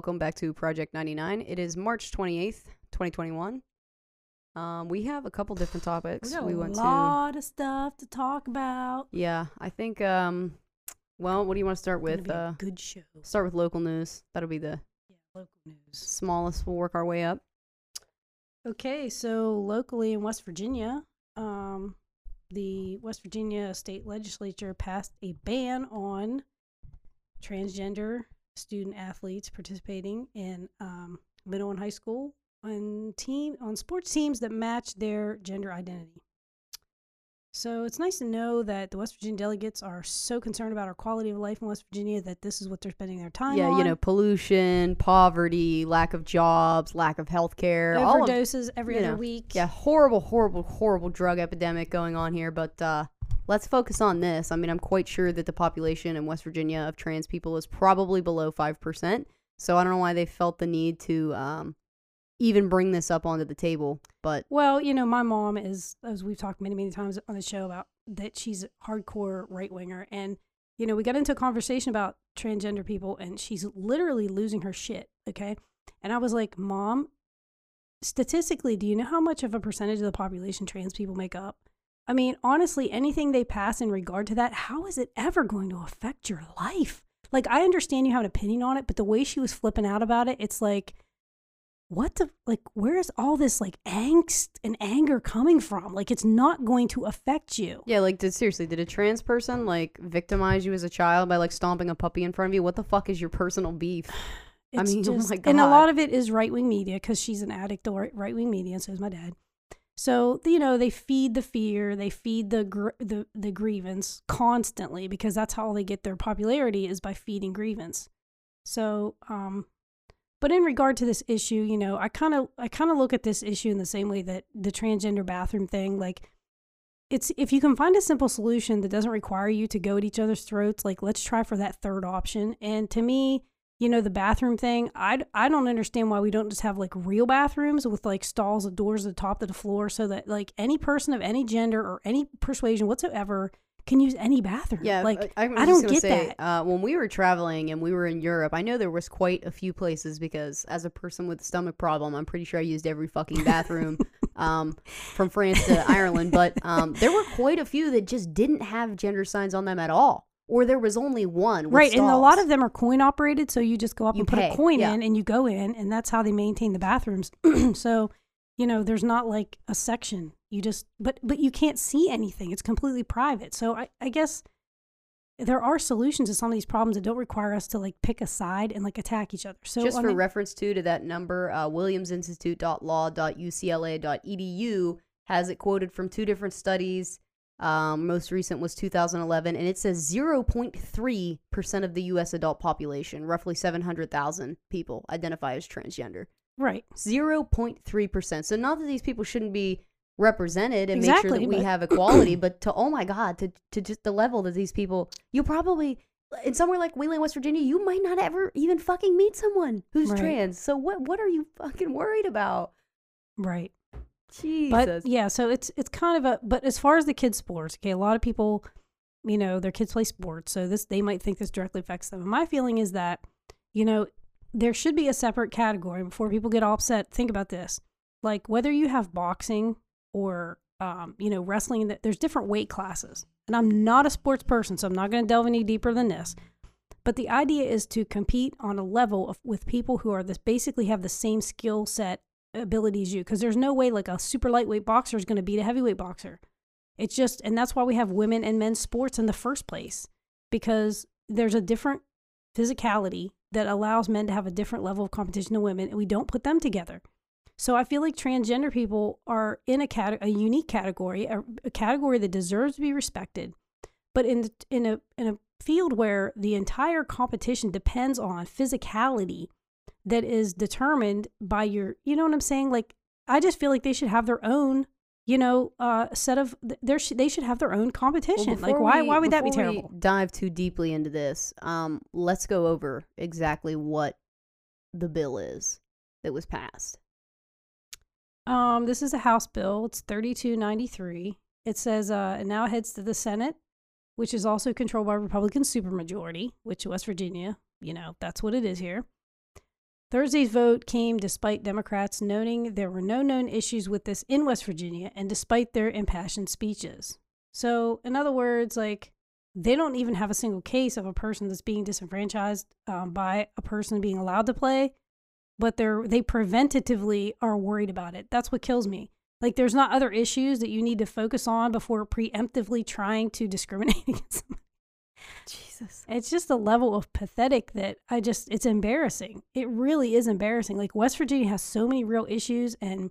welcome back to Project 99. It is March 28th, 2021. Um, we have a couple different topics We we a went to. lot of stuff to talk about. Yeah, I think. Um, well, what do you want to start with? a Uh, good show. start with local news. That'll be the Yeah, local news. smallest. We'll work our way up. Okay, so locally in West Virginia, um, the West Virginia state legislature passed a ban on transgender student athletes participating in um, middle and high school on team on sports teams that match their gender identity. So it's nice to know that the West Virginia delegates are so concerned about our quality of life in West Virginia that this is what they're spending their time yeah, on. you know, pollution, poverty, lack of jobs, lack of health care, all of overdoses every other know, week. yeah, horrible, horrible, horrible drug epidemic going on here. But uh, let's focus on this. I mean, I'm quite sure that the population in West Virginia of trans people is probably below five percent. So I don't know why they felt the need to um, even bring this up onto the table. But Well, you know, my mom is, as we've talked many, many times on the show about that she's a hardcore right winger. And, you know, we got into a conversation about transgender people and she's literally losing her shit. Okay. And I was like, Mom, statistically, do you know how much of a percentage of the population trans people make up? I mean, honestly, anything they pass in regard to that, how is it ever going to affect your life? Like, I understand you have an opinion on it, but the way she was flipping out about it, it's like, what the like where is all this like angst and anger coming from like it's not going to affect you yeah, like, did seriously, did a trans person like victimize you as a child by like stomping a puppy in front of you? What the fuck is your personal beef? I It's mean, oh my and a lot of it is right-wing media because she's an addict to right wing media and so is my dad so you know they feed the fear they feed the gr- the the grievance constantly because that's how they get their popularity is by feeding grievance. So um but in regard to this issue you know i kind of i kind of look at this issue in the same way that the transgender bathroom thing like it's if you can find a simple solution that doesn't require you to go at each other's throats like let's try for that third option. And to me you know the bathroom thing i, I don't understand why we don't just have like real bathrooms with like stalls with doors at the top of the floor so that like any person of any gender or any persuasion whatsoever can use any bathroom Yeah, like I, I, was I just don't get say, that. Uh, when we were traveling and we were in Europe, I know there was quite a few places because as a person with a stomach problem, I'm pretty sure I used every fucking bathroom um, from France to Ireland. But um, there were quite a few that just didn't have gender signs on them at all, or there was only one. right and a lot of them are coin operated so you just go up You and put a coin yeah. in and you go in and that's how they maintain the bathrooms so you know there's not like a section you just but but you can't see anything it's completely private so i, I guess there are solutions to some of these problems that don't require us to like pick a side and like attack each other so just for mean- reference to to that number, uh, williamsinstitute.law.ucla.edu has it quoted from two different studies. Um, most recent was 2011, and it says 0.3 percent of the U.S. adult population, roughly 700,000 people, identify as transgender. right 0.3 percent. So not that these people shouldn't be represented and make sure that we have equality, but to oh my god, to to just the level that these people, you probably in somewhere like Wheeling, West Virginia, you might not ever even fucking meet someone who's Right. trans. So what what are you fucking worried about? right Jesus. But yeah, so it's it's kind of a but as far as the kids sports, okay, a lot of people, you know, their kids play sports, so this they might think this directly affects them. And my feeling is that, you know, there should be a separate category before people get all upset. Think about this. Like whether you have boxing or um, you know, wrestling, there's different weight classes. And I'm not a sports person, so I'm not going to delve any deeper than this. But the idea is to compete on a level of, with people who are this basically have the same skill set abilities you because there's no way like a super lightweight boxer is going to beat a heavyweight boxer. It's just, and that's why we have women and men's sports in the first place because there's a different physicality that allows men to have a different level of competition than women, and we don't put them together. So I feel like transgender people are in a cat- a unique category, a, a category that deserves to be respected, but in in a in a field where the entire competition depends on physicality that is determined by your you know what i'm saying? Like i just feel like they should have their own you know uh set of there sh- they should have their own Well, competition. Like why we- why would that be terrible? dive too deeply into this. Um, let's go over exactly what the bill is that was passed. um this is a house bill. It's 3293 it says uh it now heads to the senate which is also controlled by republican supermajority which west virginia you know that's what it is here Thursday's vote came despite Democrats noting there were no known issues with this in West Virginia and despite their impassioned speeches. So, in other words, like they don't even have a single case of a person that's being disenfranchised um, by a person being allowed to play, but they're they preventatively are worried about it. That's what kills me. Like, there's not other issues that you need to focus on before preemptively trying to discriminate against somebody. Jesus. It's just a level of pathetic that I just, it's embarrassing. It really is embarrassing. Like, West Virginia has so many real issues, and,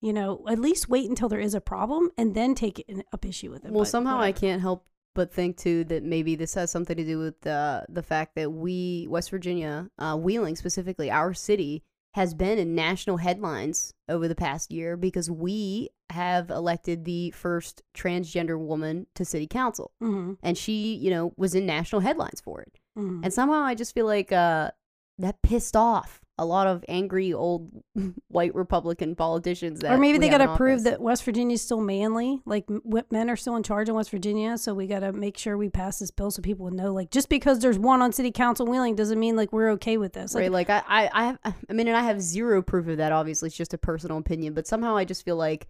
you know, at least wait until there is a problem and then take it up issue with it. Well, But somehow I can't help but think too that maybe this has something to do with the the fact that we West Virginia, uh, Wheeling specifically, our city has been in national headlines over the past year because we have elected the first transgender woman to city council, Mhm, and she, you know, was in national headlines for it. mhm. And somehow I just feel like uh, that pissed off a lot of angry old white Republican politicians. That or maybe they got to prove that West Virginia's still manly. Like men are still in charge in West Virginia, so we got to make sure we pass this bill so people would know. Like just because there's one on City Council Wheeling doesn't mean like we're okay with this. Like, right like I, I i have i mean and i have zero proof of that obviously it's just a personal opinion but somehow i just feel like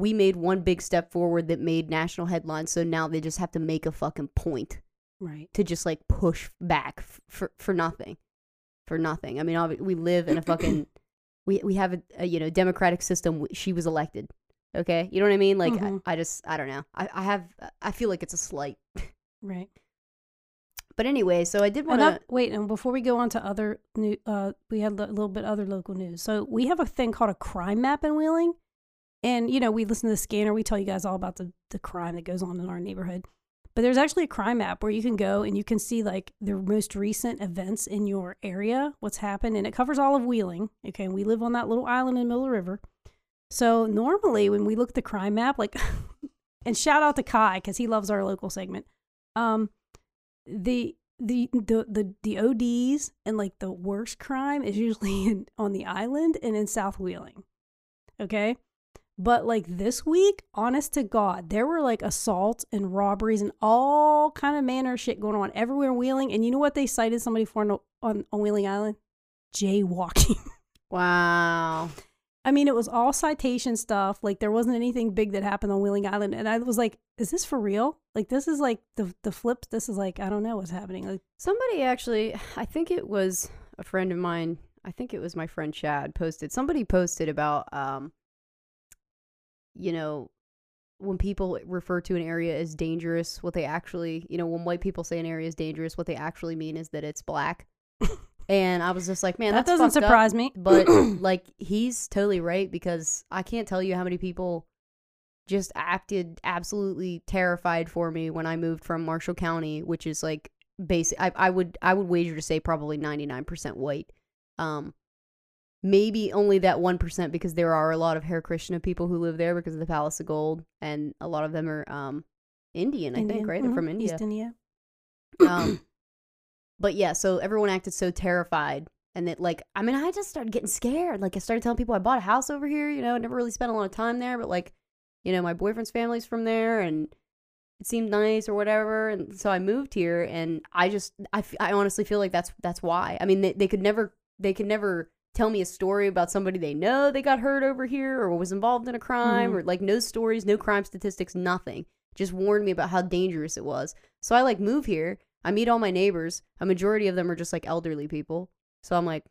we made one big step forward that made national headlines so now they just have to make a fucking point right. to just like push back f- for for nothing for nothing i mean we live in a fucking we we have a, a you know democratic system she was elected okay you know what i mean like Mhm. I, I just i don't know I, I have i feel like it's a slight Right. but anyway so i did want to wait, and before we go on to other new, uh, we had a little bit other local news. So we have a thing called a crime map in Wheeling, and you know we listen to the scanner. We tell you guys all about the the crime that goes on in our neighborhood. But there's actually a crime map where you can go and you can see like the most recent events in your area, what's happened, and it covers all of Wheeling. Okay, and we live on that little island in the middle of the river. So normally when we look at the crime map, like, and shout out to Kai because he loves our local segment. Um, the the the the the ODs and like the worst crime is usually in, on the island and in South Wheeling. Okay? But like this week, honest to God, there were like assaults and robberies and all kind of manner of shit going on everywhere in Wheeling. And you know what they cited somebody for on on, on Wheeling Island? Jaywalking. wow I mean, it was all citation stuff. Like there wasn't anything big that happened on Wheeling Island, and I was like, "Is this for real? Like this is like the the flips. This is like I don't know what's happening." Like Somebody actually, I think it was a friend of mine. I think it was my friend Chad posted. Somebody posted about, um, you know, when people refer to an area as dangerous, what they actually, you know, when white people say an area is dangerous, what they actually mean is that it's black. and I was just like, man, that that's doesn't fucked up. surprise me. But like, he's totally right because I can't tell you how many people just acted absolutely terrified for me when I moved from Marshall County, which is like basic. I, I would I would wager to say probably ninety nine percent white. Um, maybe only that one percent because there are a lot of Hare Krishna people who live there because of the Palace of Gold, and a lot of them are um Indian. I think Indian. right, they're from. India. East India. Um, but yeah, so everyone acted so terrified. And that, like, I mean, I just started getting scared. Like, I started telling people I bought a house over here. You know, I never really spent a lot of time there, but like, you know, my boyfriend's family's from there, and it seemed nice or whatever. And so I moved here, and I just, I, f- I honestly feel like that's that's why. I mean, they, they could never, they could never tell me a story about somebody they know they got hurt over here or was involved in a crime Mhm. or like no stories, no crime statistics, nothing. Just warned me about how dangerous it was. So I like move here. I meet all my neighbors. A majority of them are just like elderly people. So I'm like,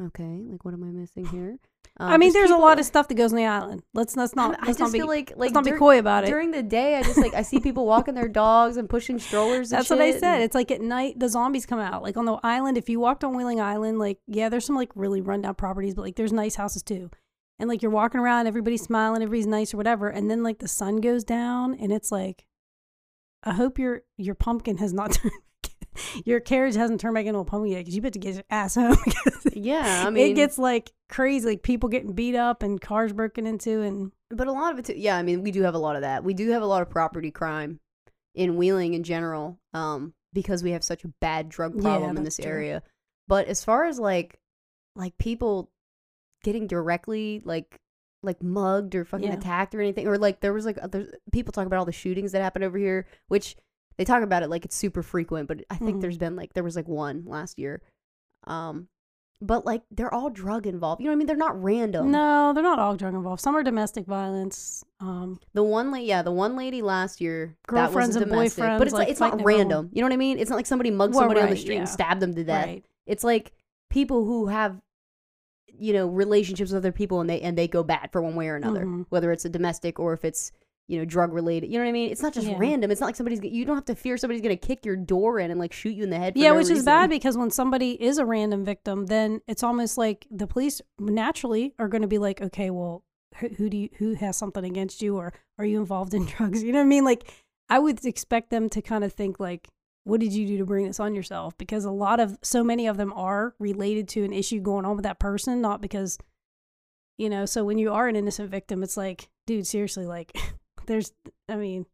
okay, like what am I missing here? Um, I mean, there's a lot of stuff that goes on the island. Let's let's not I let's just not be feel like like let's not be dur- coy about it. during the day. I just like I see people walking their dogs and pushing strollers. And That's what I said. It's like at night the zombies come out. Like on the island, if you walked on Wheeling Island, like yeah, there's some like really rundown properties, but like there's nice houses too. And like you're walking around, everybody's smiling, everybody's nice or whatever, and then like the sun goes down, and it's like, I hope your your pumpkin has not turned, your carriage hasn't turned back into a pony yet, because you better get your ass home. yeah, I mean, it gets like crazy, like people getting beat up and cars broken into, and But a lot of it, too, yeah. I mean, we do have a lot of that. We do have a lot of property crime in Wheeling in general, um, because we have such a bad drug Yeah, problem in this true. area. But as far as like, like people getting directly like, like mugged or fucking Yeah. attacked or anything, or like there was like other people talk about all the shootings that happened over here, which they talk about it like it's super frequent. But I think Mhm. there's been like there was like one last year. Um, but like they're all drug involved. You know what I mean? They're not random. No, they're not all drug involved. Some are domestic violence. Um, The one lady, yeah, the one lady last year, Girlfriends that was and domestic, boyfriends, but it's like, it's not fighting over 'em. random. You know what I mean? It's not like somebody mugged Well, somebody on the right, street and stabbed them to death. right. It's like people who have, you know, relationships with other people and they and they go bad for one way or another, Mhm. whether it's a domestic or if it's you know drug related. You know what I mean? It's not just Yeah. random. It's not like somebody's. You don't have to fear somebody's gonna kick your door in and like shoot you in the head. Yeah, no which is bad because when somebody is a random victim, then it's almost like the police naturally are going to be like, okay, well, who, who do you, who has something against you, or are you involved in drugs? You know what I mean? Like, I would expect them to kind of think like, what did you do to bring this on yourself? Because a lot of so many of them are related to an issue going on with that person, not because, you know. So when you are an innocent victim, it's like, dude, seriously, like, there's, I mean,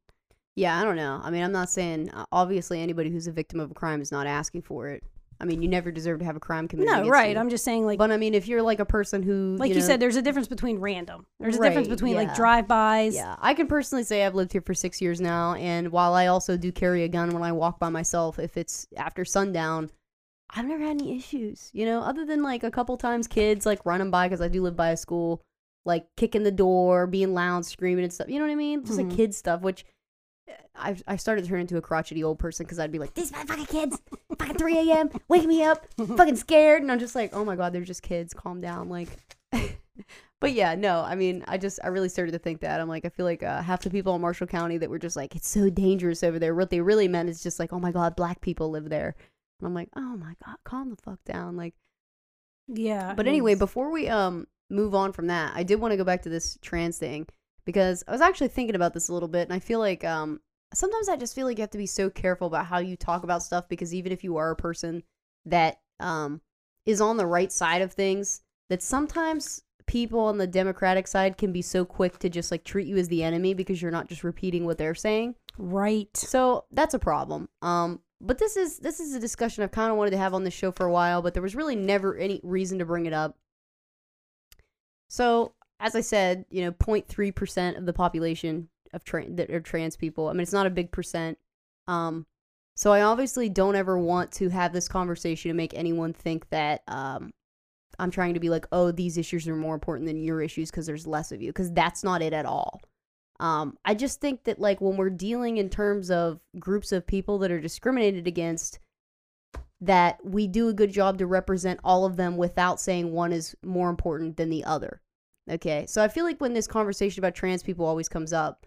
Yeah, I don't know. I mean, I'm not saying uh, obviously anybody who's a victim of a crime is not asking for it. I mean, you never deserve to have a crime committed. no, right? you. I'm just saying, like, but I mean, if you're like a person who, like you, know, said, there's a difference between random. There's a difference between yeah. like drive-bys. Yeah, I can personally say I've lived here for six years now, and while I also do carry a gun when I walk by myself, if it's after sundown, I've never had any issues. You know, other than like a couple times kids like running by because I do live by a school, like kicking the door, being loud, screaming and stuff. You know what I mean? Just Mhm. like kid stuff, which. I I started to turn into a crotchety old person because I'd be like, these fucking kids, fucking 3 a.m., wake me up, fucking scared. And I'm just like, oh my God, they're just kids. Calm down. Like, but yeah, no, I mean, I just, I really started to think that. I'm like, I feel like uh, half the people in Marshall County that were just like, it's so dangerous over there. What they really meant is just like, oh my God, black people live there. And I'm like, oh my God, calm the fuck down. Like, yeah. but anyway, before we um move on from that, I did want to go back to this trans thing because I was actually thinking about this a little bit, and I feel like um sometimes I just feel like you have to be so careful about how you talk about stuff because even if you are a person that um is on the right side of things, that sometimes people on the Democratic side can be so quick to just like treat you as the enemy because you're not just repeating what they're saying. right. So that's a problem. Um, but this is this is a discussion I've kind of wanted to have on this show for a while, but there was really never any reason to bring it up. So as I said, you know, 0.3 percent of the population of tra- that are trans people. I mean, it's not a big percent. Um, so I obviously don't ever want to have this conversation to make anyone think that um, I'm trying to be like, oh, these issues are more important than your issues because there's less of you, because that's not it at all. Um, I just think that like when we're dealing in terms of groups of people that are discriminated against, that we do a good job to represent all of them without saying one is more important than the other. Okay, so I feel like when this conversation about trans people always comes up,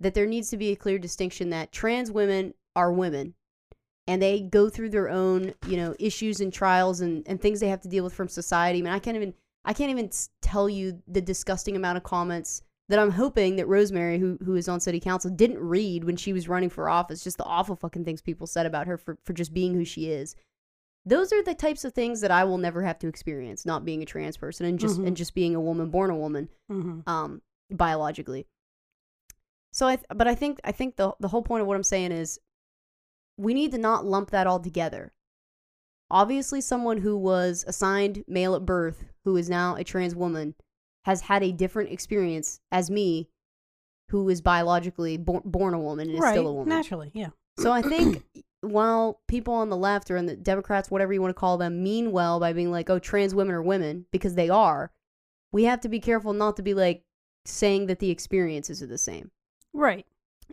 that there needs to be a clear distinction that trans women are women and they go through their own you know issues and trials and, and things they have to deal with from society I mean, I can't even I can't even tell you the disgusting amount of comments that I'm hoping that Rosemary, who who is on city council, didn't read when she was running for office. Just the awful fucking things people said about her for, for just being who she is. Those are the types of things that I will never have to experience, not being a trans person and just Mhm. and just being a woman born a woman hmm um biologically so i th- but i think i think the the whole point of what i'm saying is we need to not lump that all together obviously someone who was assigned male at birth who is now a trans woman has had a different experience as me who is biologically born, born a woman and is Right. still a woman Naturally, yeah. so I think while people on the left or in the Democrats, whatever you want to call them, mean well by being like, oh, trans women are women, because they are, we have to be careful not to be like saying that the experiences are the same. Right.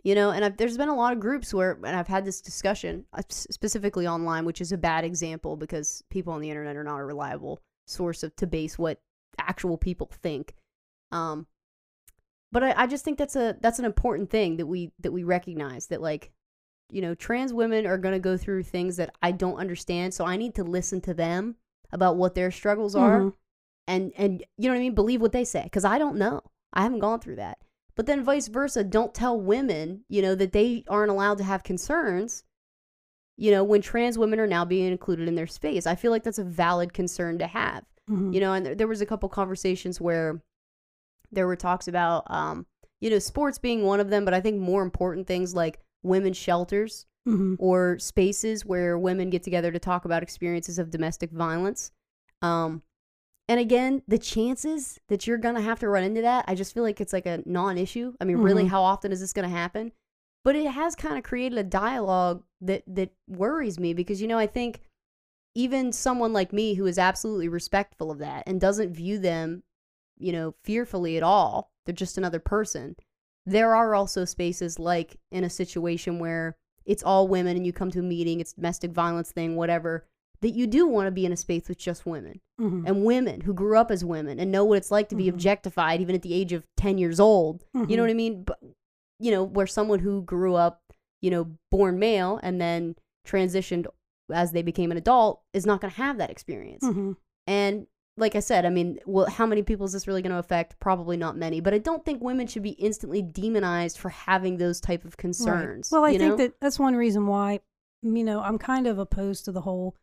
You know, and I've, there's been a lot of groups where, and I've had this discussion uh, specifically online, which is a bad example because people on the internet are not a reliable source of to base what actual people think. Um, but I, I just think that's a that's an important thing that we that we recognize that like, you know, trans women are gonna go through things that I don't understand, so I need to listen to them about what their struggles are Mhm. and and you know what I mean, believe what they say because I don't know. I haven't gone through that. But then vice versa, don't tell women, you know, that they aren't allowed to have concerns. You know, when trans women are now being included in their space, I feel like that's a valid concern to have. Mhm. You know, and there, there was a couple conversations where there were talks about, um, you know, sports being one of them, but I think more important things like women's shelters Mhm. or spaces where women get together to talk about experiences of domestic violence. Um, and again, the chances that you're gonna have to run into that, I just feel like it's like a non-issue. I mean, really, Mhm. how often is this gonna happen? But it has kind of created a dialogue that that worries me because you know I think even someone like me who is absolutely respectful of that and doesn't view them, you know, fearfully at all, they're just another person. There are also spaces like in a situation where it's all women and you come to a meeting, it's domestic violence thing, whatever, that you do want to be in a space with just women Mhm. and women who grew up as women and know what it's like to be Mhm. objectified even at the age of 10 years old. You know Mhm. what I mean? But you know, where someone who grew up, you know, born male and then transitioned as they became an adult is not going to have that experience. Mhm. And like I said, I mean, well, how many people is this really going to affect? Probably not many. But I don't think women should be instantly demonized for having those type of Right. concerns. Well, I think know? that that's one reason why, you know, I'm kind of opposed to the whole.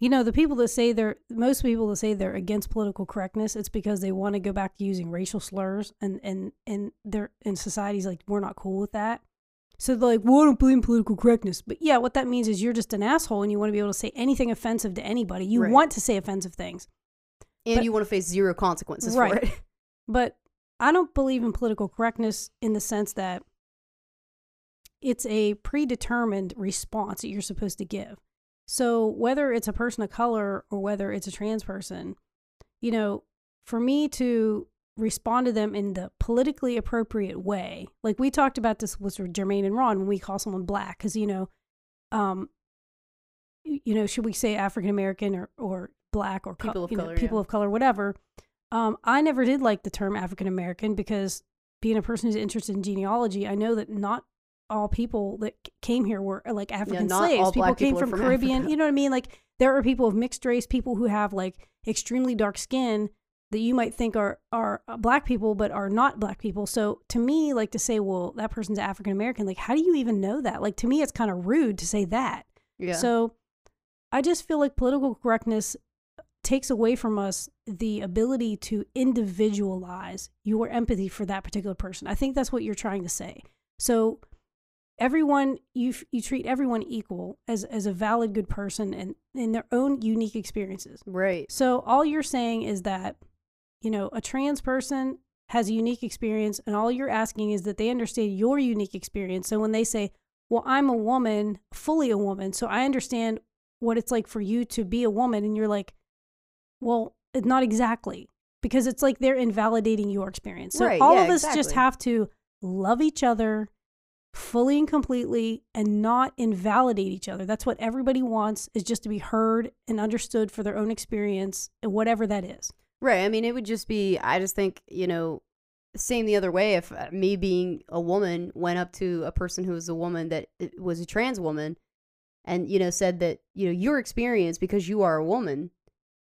You know, the people that say they're most people that say they're against political correctness, it's because they want to go back to using racial slurs, and and and they're in societies like we're not cool with that. So they're like, well, I don't believe in political correctness. But yeah, what that means is you're just an asshole, and you want to be able to say anything offensive to anybody. You Right. want to say offensive things. and but- you want to face zero consequences Right. for it. But I don't believe in political correctness in the sense that it's a predetermined response that you're supposed to give. So whether it's a person of color or whether it's a trans person, you know, for me to respond to them in the politically appropriate way, like we talked about this with Jermaine and Ron when we call someone black, because you know, um, you know, should we say African American or or black or co- People of you know, color, people yeah. of color, whatever. Um, I never did like the term African American because being a person who's interested in genealogy, I know that not all people that came here were like African not slaves. people came people from, from Caribbean. Africa. You know what I mean? Like there are people of mixed race, people who have like extremely dark skin that you might think are are uh, black people but are not black people. So to me, like to say, well, that person's African American, like how do you even know that? Like to me, it's kind of rude to say that. Yeah. So I just feel like political correctness takes away from us the ability to individualize your empathy for that particular person. I think that's what you're trying to say. So everyone you you treat everyone equal as as a valid good person and in their own unique experiences. right. So all you're saying is that you know a trans person has a unique experience and all you're asking is that they understand your unique experience. So when they say, "Well, I'm a woman, fully a woman, so I understand what it's like for you to be a woman." And you're like, "Well, not exactly." Because it's like they're invalidating your experience. So Right, all yeah, of us just have to love each other fully and completely and not invalidate each other. That's what everybody wants is just to be heard and understood for their own experience and whatever that is. Right. I mean, it would just be, I just think, you know, same the other way. If uh, me being a woman went up to a person who was a woman that uh, was a trans woman and, you know, said that, you know, your experience because you are a woman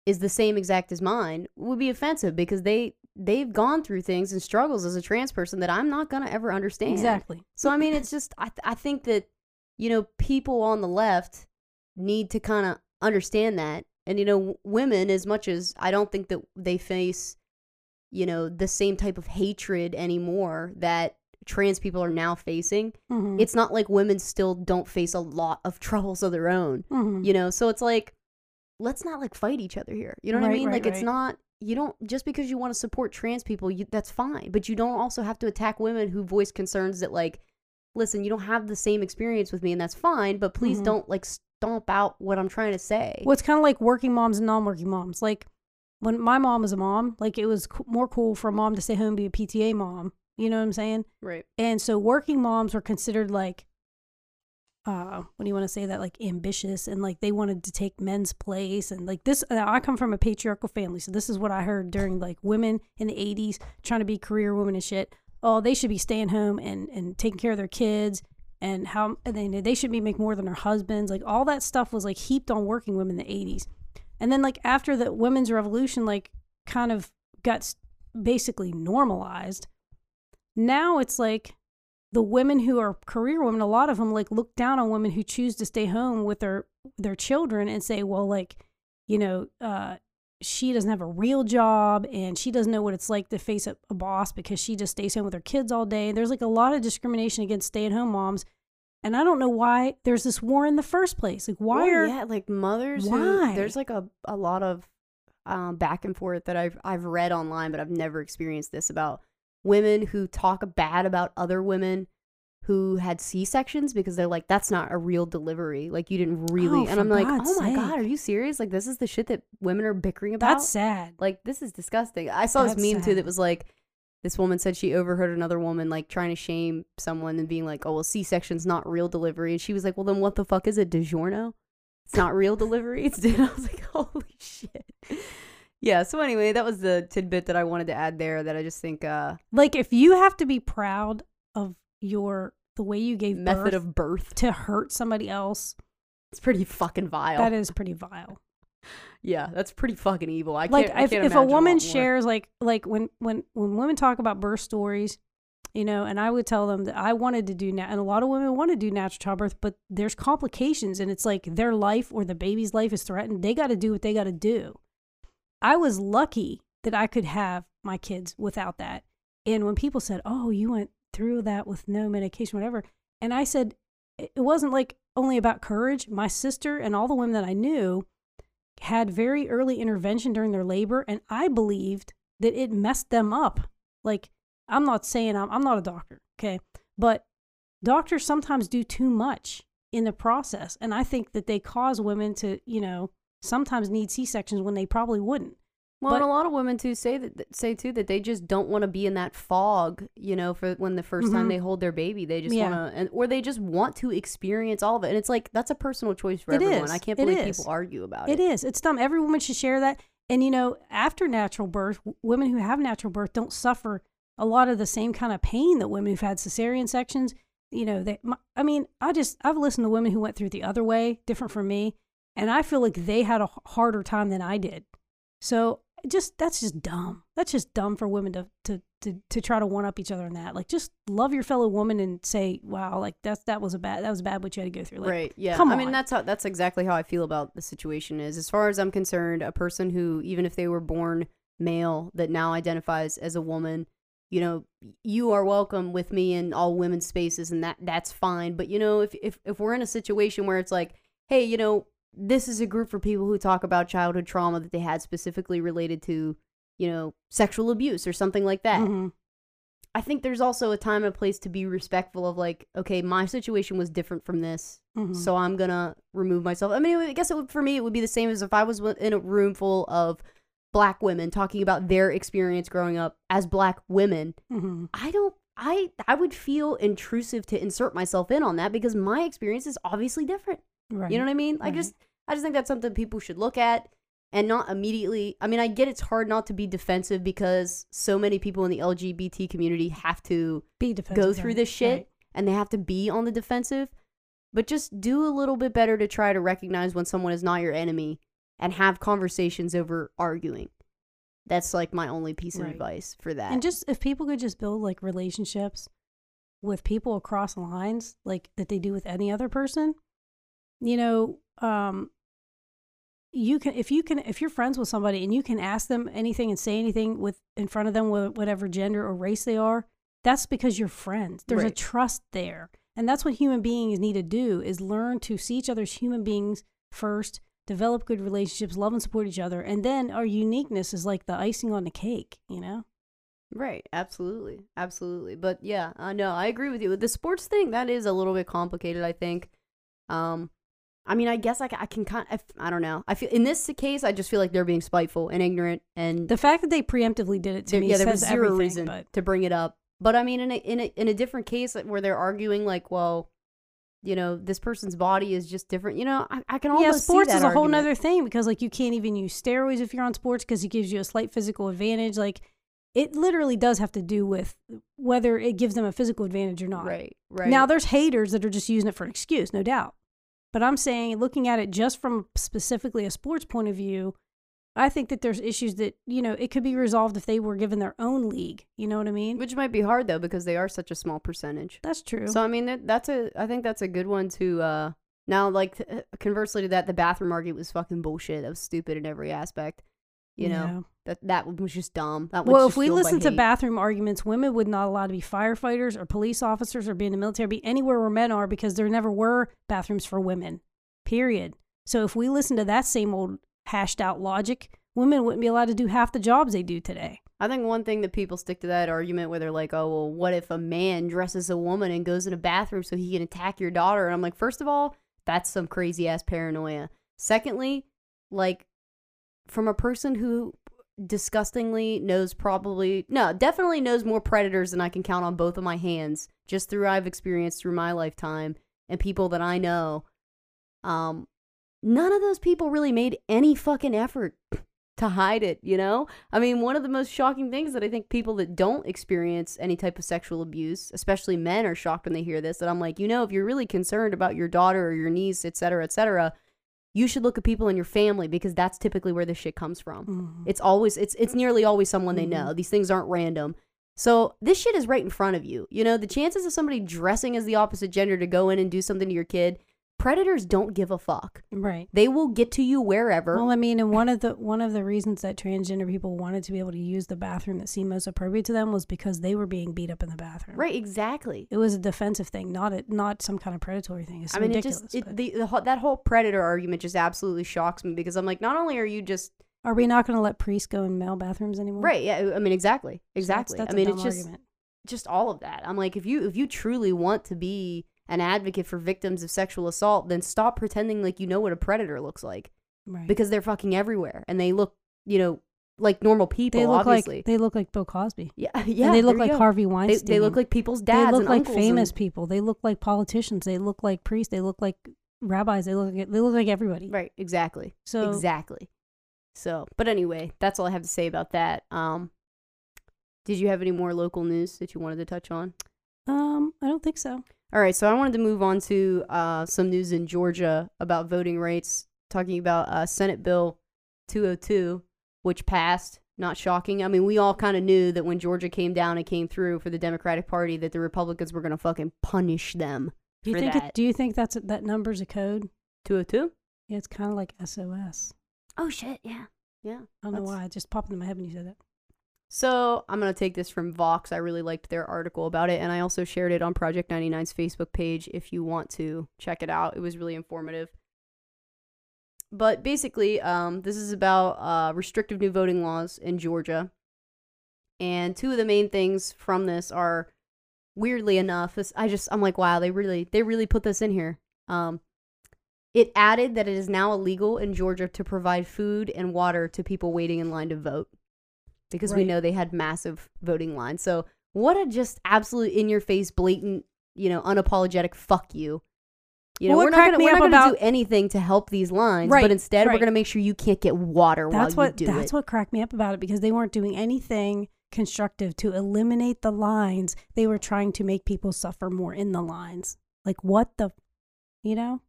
is the same exact as mine would be offensive because they, they've gone through things and struggles as a trans person that I'm not going to ever understand. Exactly. So I mean, it's just I th- I think that you know people on the left need to kind of understand that, and you know women as much as I don't think that they face you know the same type of hatred anymore that trans people are now facing. Mhm. It's not like women still don't face a lot of troubles of their own, Mhm. you know. So it's like let's not like fight each other here. You know what I mean? right, like it's not you don't just because you want to support trans people, you, that's fine. But you don't also have to attack women who voice concerns that like, listen, you don't have the same experience with me, and that's fine. But please Mhm. don't like stomp out what I'm trying to say. Well, it's kind of like working moms and non-working moms. Like when my mom was a mom, like it was more cool for a mom to stay home and be a PTA mom. You know what I'm saying? Right. And so working moms were considered like, uh, what do you want to say that like ambitious and like they wanted to take men's place and like this. Now I come from a patriarchal family, so this is what I heard during like women in the '80s trying to be career women and shit. Oh, they should be staying home and and taking care of their kids and how they they should be make more than their husbands. Like all that stuff was like heaped on working women in the '80s, and then like after the women's revolution, like kind of got basically normalized. Now it's like the women who are career women, a lot of them like look down on women who choose to stay home with their their children and say, well, like, you know, uh, she doesn't have a real job and she doesn't know what it's like to face a, a boss because she just stays home with her kids all day. There's like a lot of discrimination against stay at home moms. And I don't know why there's this war in the first place. Like, why Well, are yeah, like mothers. Why? Who, there's like a a lot of um, back and forth that I've I've read online, but I've never experienced this about women who talk bad about other women who had C sections because they're like, that's not a real delivery. Like you didn't really. Oh, and I'm like, God's oh my god, are you serious? Like this is the shit that women are bickering about. That's sad. like this is disgusting. I saw this That's meme too that was like. This woman said she overheard another woman like trying to shame someone and being like, "Oh well, C section's not real delivery," and she was like, "Well then, what the fuck is it, DiGiorno? It's not real delivery." It's I was like, "Holy shit!" Yeah. So anyway, that was the tidbit that I wanted to add there. That I just think uh, Like if you have to be proud of your the way you gave method birth of birth. to hurt somebody else, It's pretty fucking vile. that is pretty vile. yeah, that's pretty fucking evil. I like can't. I if, if a woman more. shares like like when when when women talk about birth stories you know and i would tell them that i wanted to do na- and a lot of women want to do natural childbirth but there's complications and it's like their life or the baby's life is threatened they got to do what they got to do i was lucky that i could have my kids without that and when people said oh you went through that with no medication whatever. And i said it wasn't like only about courage. My sister and all the women that i knew had very early intervention during their labor and i believed that it messed them up. Like i'm not saying i'm, I'm not a doctor okay? But doctors sometimes do too much in the process and i think that they cause women to you know sometimes need c-sections when they probably wouldn't Well, and a lot of women too say that say too that they just don't want to be in that fog, you know, for when the 1st time Mhm. they hold their baby, they just Yeah. want to, and or they just want to experience all of it. And it's like that's a personal choice for It everyone. is. I can't believe people argue about It it. is. It's dumb. Every woman should share that. And you know, after natural birth, women who have natural birth don't suffer a lot of the same kind of pain that women who've had cesarean sections. You know, they. My, I mean, I just I've listened to women who went through the other way, different from me, and I feel like they had a harder time than I did. So just that's just dumb. That's just dumb for women to to to, to try to one up each other in that. Like, just love your fellow woman and say, "Wow, like that's that was a bad that was bad what you had to go through." Like, right. Yeah. come I mean, that's how that's exactly how I feel about the situation. Is as far as I'm concerned, a person who even if they were born male that now identifies as a woman, you know, you are welcome with me in all women's spaces, and that that's fine. But you know, if if if we're in a situation where it's like, hey, you know, this is a group for people who talk about childhood trauma that they had specifically related to, you know, sexual abuse or something like that. Mhm. I think there's also a time and a place to be respectful of like, okay, my situation was different from this, Mhm. so I'm gonna remove myself. I mean, I guess it would, for me, it would be the same as if I was in a room full of black women talking about their experience growing up as black women. Mhm. I don't. I I would feel intrusive to insert myself in on that because my experience is obviously different. Right. You know what I mean? I just I just think that's something people should look at and not immediately. I mean, I get it's hard not to be defensive because so many people in the LGBT community have to be defensive. go through this shit right. and they have to be on the defensive. But just do a little bit better to try to recognize when someone is not your enemy and have conversations over arguing. That's like my only piece of Right. advice for that. And just if people could just build like relationships with people across lines, like that they do with any other person, you know, um, you can if you can if you're friends with somebody and you can ask them anything and say anything with in front of them with whatever gender or race they are, that's because you're friends. There's a trust there, and that's what human beings need to do is learn to see each other as human beings first. Develop good relationships, love and support each other, and then our uniqueness is like the icing on the cake, you know? Right, absolutely, absolutely. But yeah, I know I agree with you. With the sports thing, that is a little bit complicated. I think. Um, I mean, I guess I, I can kind. Of, I don't know. I feel in this case, I just feel like they're being spiteful and ignorant, and The fact that they preemptively did it to there, me yeah, there was says zero reason But to bring it up. But I mean, in a in a in a different case where they're arguing, like, well, you know, this person's body is just different. You know, I, I can almost yeah, sports is a whole argument. nother thing because like you can't even use steroids if you're on sports because it gives you a slight physical advantage. Like it literally does have to do with whether it gives them a physical advantage or not. Right, right. Now there's haters that are just using it for an excuse, no doubt. But I'm saying looking at it just from specifically a sports point of view, I think that there's issues that, you know, it could be resolved if they were given their own league. You know what I mean? which might be hard though because they are such a small percentage. That's true. So I mean, that, that's a. I think that's a good one to. uh Now, like conversely to that, the bathroom argument was fucking bullshit. That was stupid in every aspect. You know Yeah. that that was just dumb. That was Well, if we listen to hate. bathroom arguments, women would not allowed to be firefighters or police officers or be in the military, be anywhere where men are because there never were bathrooms for women. Period. So if we listen to that same old hashed out logic, women wouldn't be allowed to do half the jobs they do today. I think one thing that people stick to that argument where they're like, oh, well, what if a man dresses a woman and goes in a bathroom so he can attack your daughter? And I'm like, first of all, that's some crazy ass paranoia. Secondly, like, from a person who disgustingly knows probably, no, definitely knows more predators than I can count on both of my hands, just through I've experienced through my lifetime and people that I know. Um, none of those people really made any fucking effort to hide it, you know? I mean, one of the most shocking things that I think people that don't experience any type of sexual abuse, especially men, are shocked when they hear this. That I'm like, you know, if you're really concerned about your daughter or your niece, et cetera, et cetera, you should look at people in your family because that's typically where this shit comes from. Mhm. It's always, it's it's nearly always someone they Mhm. know. These things aren't random. So this shit is right in front of you. You know, the chances of somebody dressing as the opposite gender to go in and do something to your kid, predators don't give a fuck. Right. They will get to you wherever. Well, I mean, and one of the one of the reasons that transgender people wanted to be able to use the bathroom that seemed most appropriate to them was because they were being beat up in the bathroom. right, exactly. It was a defensive thing, not a, not some kind of predatory thing. It's I mean, ridiculous. it just it, the, the that whole predator argument just absolutely shocks me because I'm like, not only are you just are we not going to let priests go in male bathrooms anymore? right, yeah, I mean, exactly, So that's- exactly. That's, I a mean, it's just argument. just all of that. I'm like, if you if you truly want to be an advocate for victims of sexual assault, then stop pretending like you know what a predator looks like right. because they're fucking everywhere and they look, you know, like normal people. they look obviously, like they look like Bill Cosby. yeah, yeah. and they look like go. Harvey Weinstein. they look like people's dads. They look like famous and- people. They look like politicians. They look like priests. They look like rabbis. They look like they look like everybody. Right, exactly. So exactly. So, but anyway, that's all I have to say about that. Um, did you have any more local news that you wanted to touch on? um, I don't think so. All right, so I wanted to move on to uh, some news in Georgia about voting rights, talking about uh, Senate Bill 202, which passed. Not shocking. I mean, we all kind of knew that when Georgia came down and came through for the Democratic Party, that the Republicans were going to fucking punish them. Do you think that. it, do you think that's a, that number's a code? 202? Yeah, it's kind of like SOS. Oh, shit, yeah. Yeah. I don't know why. It just popped into my head when you said that. So I'm gonna take this from Vox. I really liked their article about it, and I also shared it on Project 99's Facebook page if you want to check it out. It was really informative. But basically, um, this is about uh, restrictive new voting laws in Georgia, and two of the main things from this are, weirdly enough, this I just I'm like, wow, they really they really put this in here. Um, it added that it is now illegal in Georgia to provide food and water to people waiting in line to vote because we know they had massive voting lines. So what a just absolute in your face, blatant, you know, unapologetic fuck you. You know, Well, we're not gonna we're not gonna about- do anything to help these lines, Right, but instead we're gonna make sure you can't get water That's while what you do that's it. what cracked me up about it because they weren't doing anything constructive to eliminate the lines. They were trying to make people suffer more in the lines. Like what the, you know?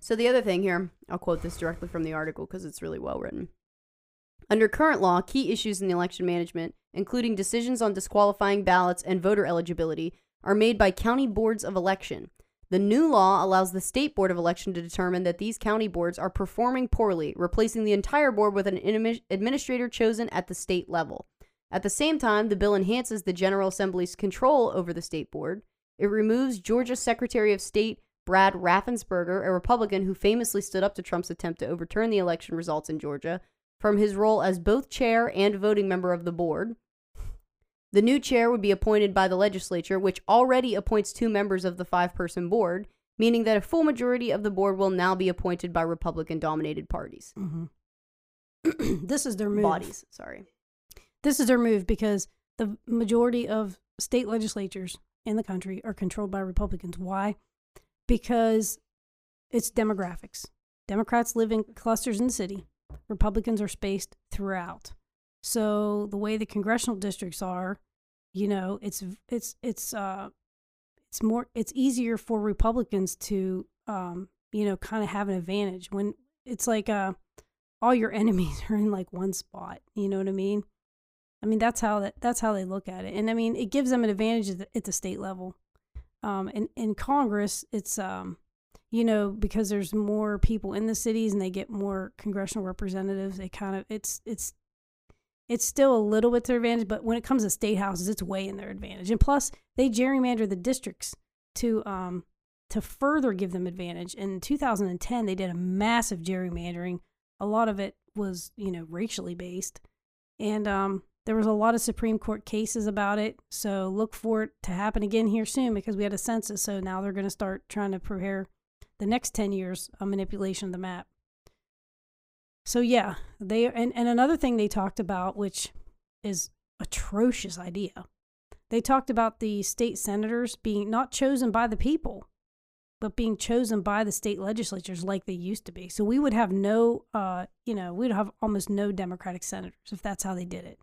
So the other thing here, I'll quote this directly from the article because it's really well written. Under current law, key issues in the election management, including decisions on disqualifying ballots and voter eligibility, are made by county boards of election. The new law allows the state board of election to determine that these county boards are performing poorly, replacing the entire board with an administrator chosen at the state level. At the same time, the bill enhances the General Assembly's control over the state board. It removes Georgia Secretary of State Brad Raffensperger, a Republican who famously stood up to Trump's attempt to overturn the election results in Georgia, from his role as both chair and voting member of the board. The new chair would be appointed by the legislature, which already appoints two members of the five person board, meaning that a full majority of the board will now be appointed by Republican dominated parties. Mm-hmm. this is their move. Bodies, sorry. This is their move because the majority of state legislatures in the country are controlled by Republicans. Why? Because it's demographics. Democrats live in clusters in the city. Republicans are spaced throughout. So the way the congressional districts are, you know, it's it's it's uh it's more it's easier for Republicans to um you know kind of have an advantage when it's like uh all your enemies are in like one spot. You know what I mean? I mean that's how that that's how they look at it, and I mean it gives them an advantage at the, at the state level. Um, and in Congress, it's um, you know, because there's more people in the cities and they get more congressional representatives. They kind of it's it's it's still a little bit to their advantage, but when it comes to state houses, it's way in their advantage. And plus, they gerrymander the districts to um to further give them advantage. In 2010, they did a massive gerrymandering. A lot of it was you know racially based, and um There was a lot of Supreme Court cases about it, so look for it to happen again here soon because we had a census. So now they're going to start trying to prepare the next 10 years of manipulation of the map. So yeah, they and, and another thing they talked about, which is atrocious idea. They talked about the state senators being not chosen by the people, but being chosen by the state legislatures like they used to be. So we would have no, uh, you know, we'd have almost no Democratic senators if that's how they did it.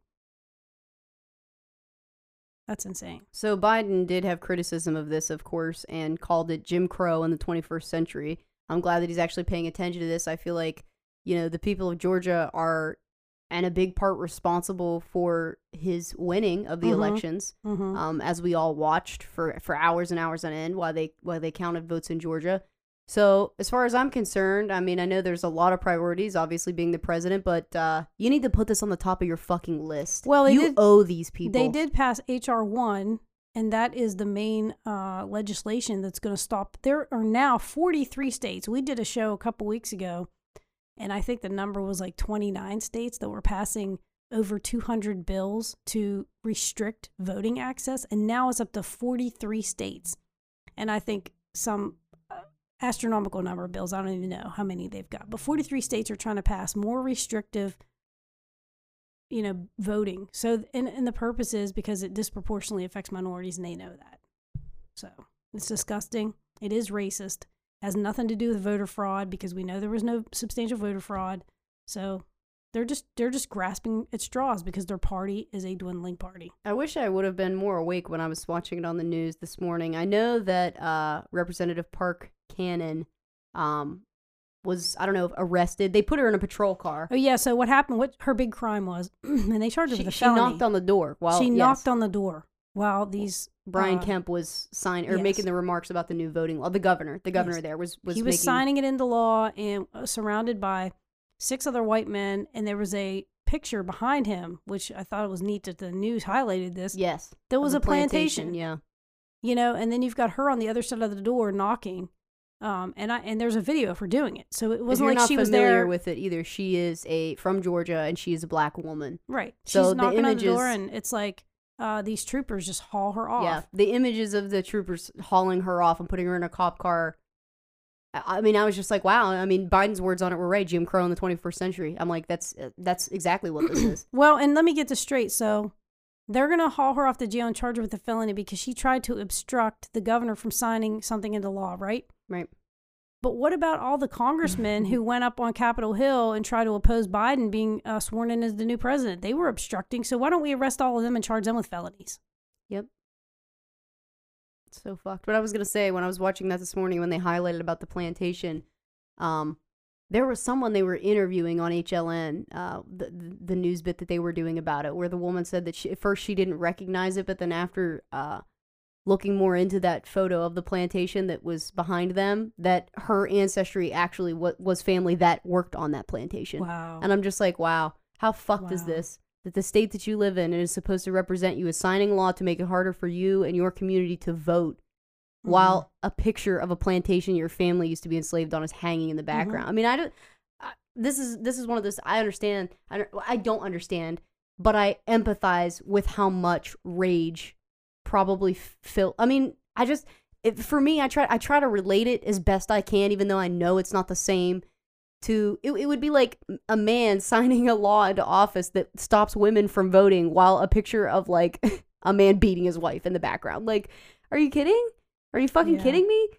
That's insane. So Biden did have criticism of this, of course, and called it Jim Crow in the 21st century. I'm glad that he's actually paying attention to this. I feel like, you know, the people of Georgia are and a big part responsible for his winning of the Mhm. elections. Mm-hmm. Um, as we all watched for for hours and hours on end while they while they counted votes in Georgia. So as far as I'm concerned, I mean, I know there's a lot of priorities, obviously being the president, but uh, you need to put this on the top of your fucking list. Well, you did- owe these people. They did pass HR one, and that is the main uh, legislation that's going to stop. There are now 43 states. We did a show a couple weeks ago, and I think the number was like 29 states that were passing over 200 bills to restrict voting access, and now it's up to 43 states. And I think some astronomical number of bills. I don't even know how many they've got, but 43 states are trying to pass more restrictive you know, voting. So, and, and the purpose is because it disproportionately affects minorities and they know that. So, it's disgusting. It is racist. Has nothing to do with voter fraud because we know there was no substantial voter fraud. So, they're just they're just grasping at straws because their party is a dwindling party. I wish I would have been more awake when I was watching it on the news this morning. I know that uh, Representative Park Cannon um, was, I don't know, arrested. They put her in a patrol car. Oh yeah, so what happened what her big crime was and they charged her She, with a she felony. knocked on the door. While, she yes, knocked on the door while these Brian uh, Kemp was signing or yes. making the remarks about the new voting law. The governor, the governor Yes. there was was he was making, signing it into law and uh, surrounded by six other white men and there was a picture behind him which i thought it was neat that the news highlighted this Yes, there was a plantation, Yeah, you know and then you've got her on the other side of the door knocking um and i and there's a video of her doing it so it wasn't like she was there with it either, she is a from Georgia and she is a black woman. right So she's the knocking on the door images- and it's like uh these troopers just haul her off Yeah, the images of the troopers hauling her off and putting her in a cop car. I mean, I was just like, wow. I mean, Biden's words on it were right. Jim Crow in the 21st century. I'm like, that's uh, that's exactly what this is. Well, and let me get this straight. So they're going to haul her off to jail and charge her with a felony because she tried to obstruct the governor from signing something into law, right? Right. But what about all the congressmen who went up on Capitol Hill and tried to oppose Biden being uh, sworn in as the new president? They were obstructing. So why don't we arrest all of them and charge them with felonies? Yep. It's so fucked. But I was gonna say when I was watching that this morning when they highlighted about the plantation, um, there was someone they were interviewing on HLN, uh, the, the the news bit that they were doing about it, where the woman said that she, at first she didn't recognize it, but then after uh, looking more into that photo of the plantation that was behind them, that her ancestry actually was, was family that worked on that plantation. Wow. And I'm just like, wow, how fucked is this? That the state that you live in and is supposed to represent you is signing law to make it harder for you and your community to vote, Mm-hmm. while a picture of a plantation your family used to be enslaved on is hanging in the Mm-hmm. background. I mean, I don't. I, this is this is one of those. I understand. I don't, I don't understand, but I empathize with how much rage probably fill. I mean, I just it, for me, I try I try to relate it as best I can, even though I know it's not the same. To it, it would be like a man signing a law into office that stops women from voting, while a picture of like a man beating his wife in the background. Like, are you kidding? Are you fucking Yeah. kidding me?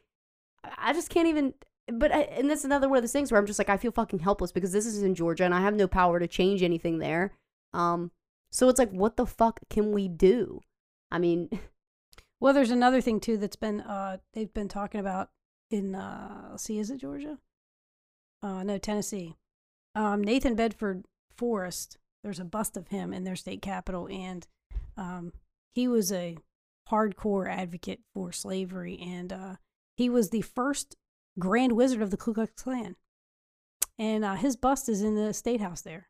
I I just can't even. But I, and that's another one of those things where I'm just like I feel fucking helpless because this is in Georgia and I have no power to change anything there. Um, so it's like, what the fuck can we do? I mean, Well, there's another thing too that's been uh they've been talking about in uh see, is it Georgia? Uh no, Tennessee. Um Nathan Bedford Forrest, there's a bust of him in their state capitol and um he was a hardcore advocate for slavery and uh he was the first grand wizard of the Ku Klux Klan. And uh his bust is in the state house there.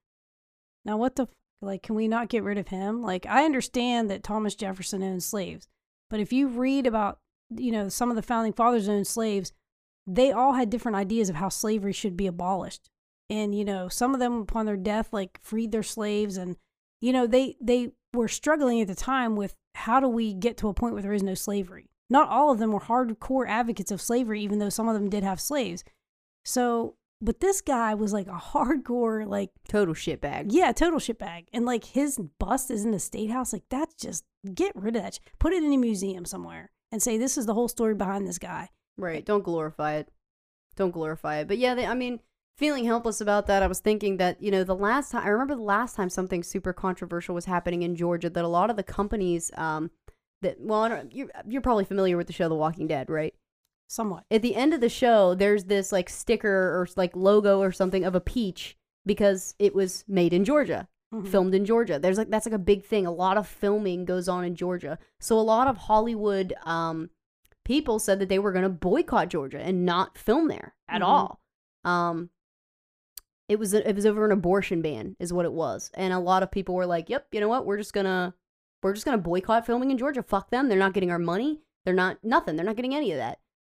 Now what the like can we not get rid of him? Like I understand that Thomas Jefferson owned slaves. But if you read about, you know, some of the founding fathers owned slaves, they all had different ideas of how slavery should be abolished. And, you know, some of them upon their death, like freed their slaves and you know, they they were struggling at the time with how do we get to a point where there is no slavery. Not all of them were hardcore advocates of slavery, even though some of them did have slaves. So, but this guy was like a hardcore, like Total shitbag. yeah, total shitbag. And like his bust is in the state house. Like that's just get rid of that. Put it in a museum somewhere and say this is the whole story behind this guy. Right. Don't glorify it. Don't glorify it. But yeah, they, I mean, feeling helpless about that, I was thinking that, you know, the last time, I remember the last time something super controversial was happening in Georgia that a lot of the companies, um, that, well, I don't, you're, you're probably familiar with the show The Walking Dead, right? Somewhat. At the end of the show, there's this like sticker or like logo or something of a peach because it was made in Georgia Mhm. filmed in Georgia. There's like that's like a big thing. A lot of filming goes on in Georgia. So a lot of Hollywood um people said that they were going to boycott Georgia and not film there at Mhm. all. Um it was it was over an abortion ban is what it was. And a lot of people were like, "Yep, you know what? We're just going to we're just going to boycott filming in Georgia. Fuck them. They're not getting our money. They're not nothing. They're not getting any of that."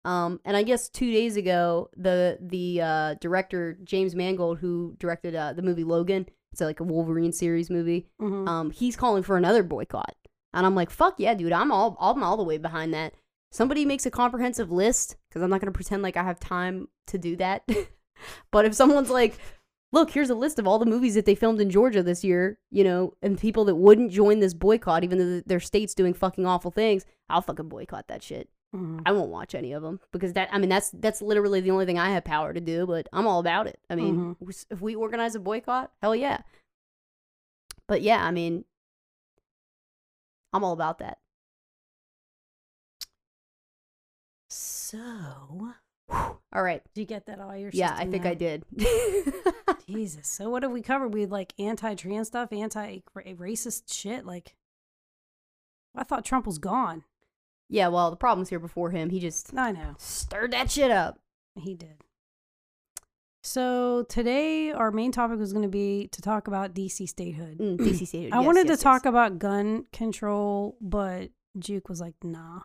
Um, and I guess two days ago, the the uh, director James Mangold, who directed uh, the movie Logan, it's like a Wolverine series movie. Mhm. Um, he's calling for another boycott, and I'm like, "Fuck yeah, dude! I'm all I'm all the way behind that." Somebody makes a comprehensive list because I'm not gonna pretend like I have time to do that. but if someone's like, "Look, here's a list of all the movies that they filmed in Georgia this year," you know, and people that wouldn't join this boycott, even though their state's doing fucking awful things, I'll fucking boycott that shit. Mhm. I won't watch any of them because that I mean that's that's literally the only thing I have power to do. But I'm all about it. I mean, Mhm. if we organize a boycott, hell yeah. But yeah, I mean, I'm all about that. So, All right. did you get that all your Yeah, I think now? I did. Jesus. So what have we covered? We had, like anti-trans stuff, anti-racist shit. Like, I thought Trump was gone. Yeah, well, the problem's here before him. He just I know stirred that shit up. he did. So today our main topic was going to be to talk about DC statehood. Mm, DC stated. I yes, wanted yes, to talk about gun control, but Juke was like, "Nah."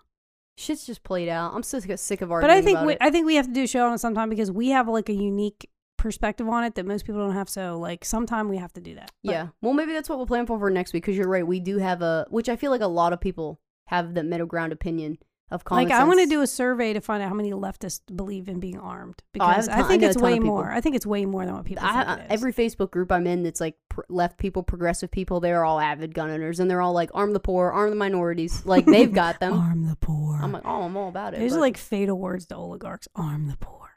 Shit's just played out. I'm so sick- of our. But I think we, it. I think we have to do a show on it sometime because we have like a unique perspective on it that most people don't have. So like sometime we have to do that. But yeah. Well, maybe that's what we'll plan for for next week because you're right. We do have a, which I feel like a lot of people have the middle ground opinion of common Like I want to do a survey to find out how many leftists believe in being armed Oh, I because ton- I think a it's way more. I think it's way more than what people think I, every Facebook group I'm in that's like pr- left people, progressive people, they're all avid gun owners, and they're all like, arm the poor, arm the minorities. Like they've got them. arm the poor. I'm like, oh, I'm all about it. These are like fatal words to oligarchs. Arm the poor.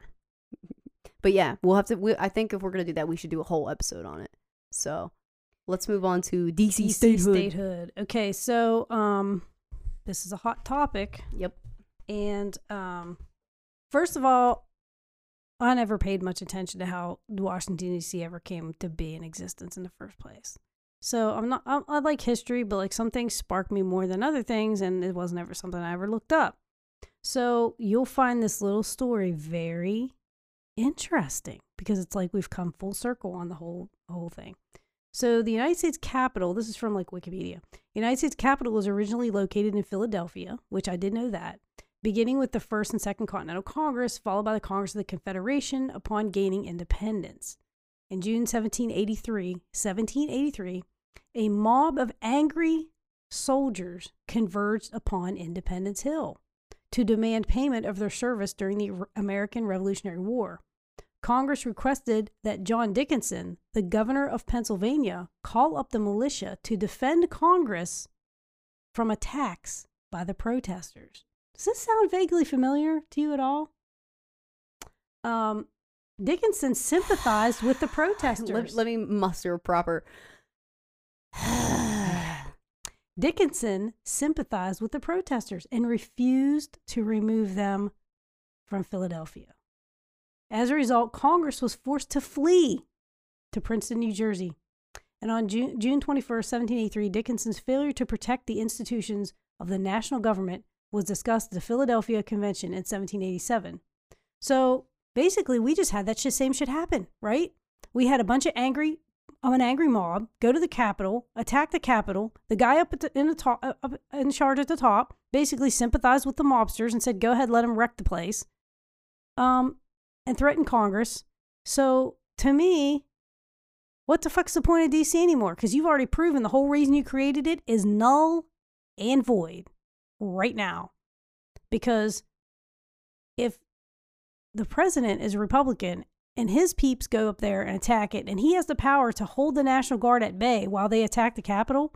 but yeah, we'll have to. We, I think if we're gonna do that, we should do a whole episode on it. So let's move on to DC, DC statehood. statehood. Okay, so um, this is a hot topic. Yep. And um, first of all, I never paid much attention to how Washington D.C. ever came to be in existence in the first place. So I'm not. I, I like history, but like some things spark me more than other things, and it wasn't ever something I ever looked up. So you'll find this little story very interesting because it's like we've come full circle on the whole whole thing. So the United States Capitol, this is from like Wikipedia. The United States Capitol was originally located in Philadelphia, which I did know that, beginning with the First and Second Continental Congress, followed by the Congress of the Confederation upon gaining independence. In June 1783, 1783, a mob of angry soldiers converged upon Independence Hill to demand payment of their service during the American Revolutionary War. Congress requested that John Dickinson, the governor of Pennsylvania, call up the militia to defend Congress from attacks by the protesters. Does this sound vaguely familiar to you at all? Um, Dickinson sympathized with the protesters. Let, let me muster proper. Dickinson sympathized with the protesters and refused to remove them from Philadelphia. As a result, Congress was forced to flee to Princeton, New Jersey. And on June, June 21st, 1783, Dickinson's failure to protect the institutions of the national government was discussed at the Philadelphia Convention in 1787. So basically, we just had that shit, same shit happen, right? We had a bunch of angry of an angry mob go to the Capitol, attack the Capitol. The guy up the, in the top, uh, up in charge at the top, basically sympathized with the mobsters and said, "Go ahead, let them wreck the place," um, and threaten Congress. So to me, what the fuck's the point of DC anymore? Because you've already proven the whole reason you created it is null and void right now. Because if the president is a Republican and his peeps go up there and attack it, and he has the power to hold the National Guard at bay while they attack the Capitol,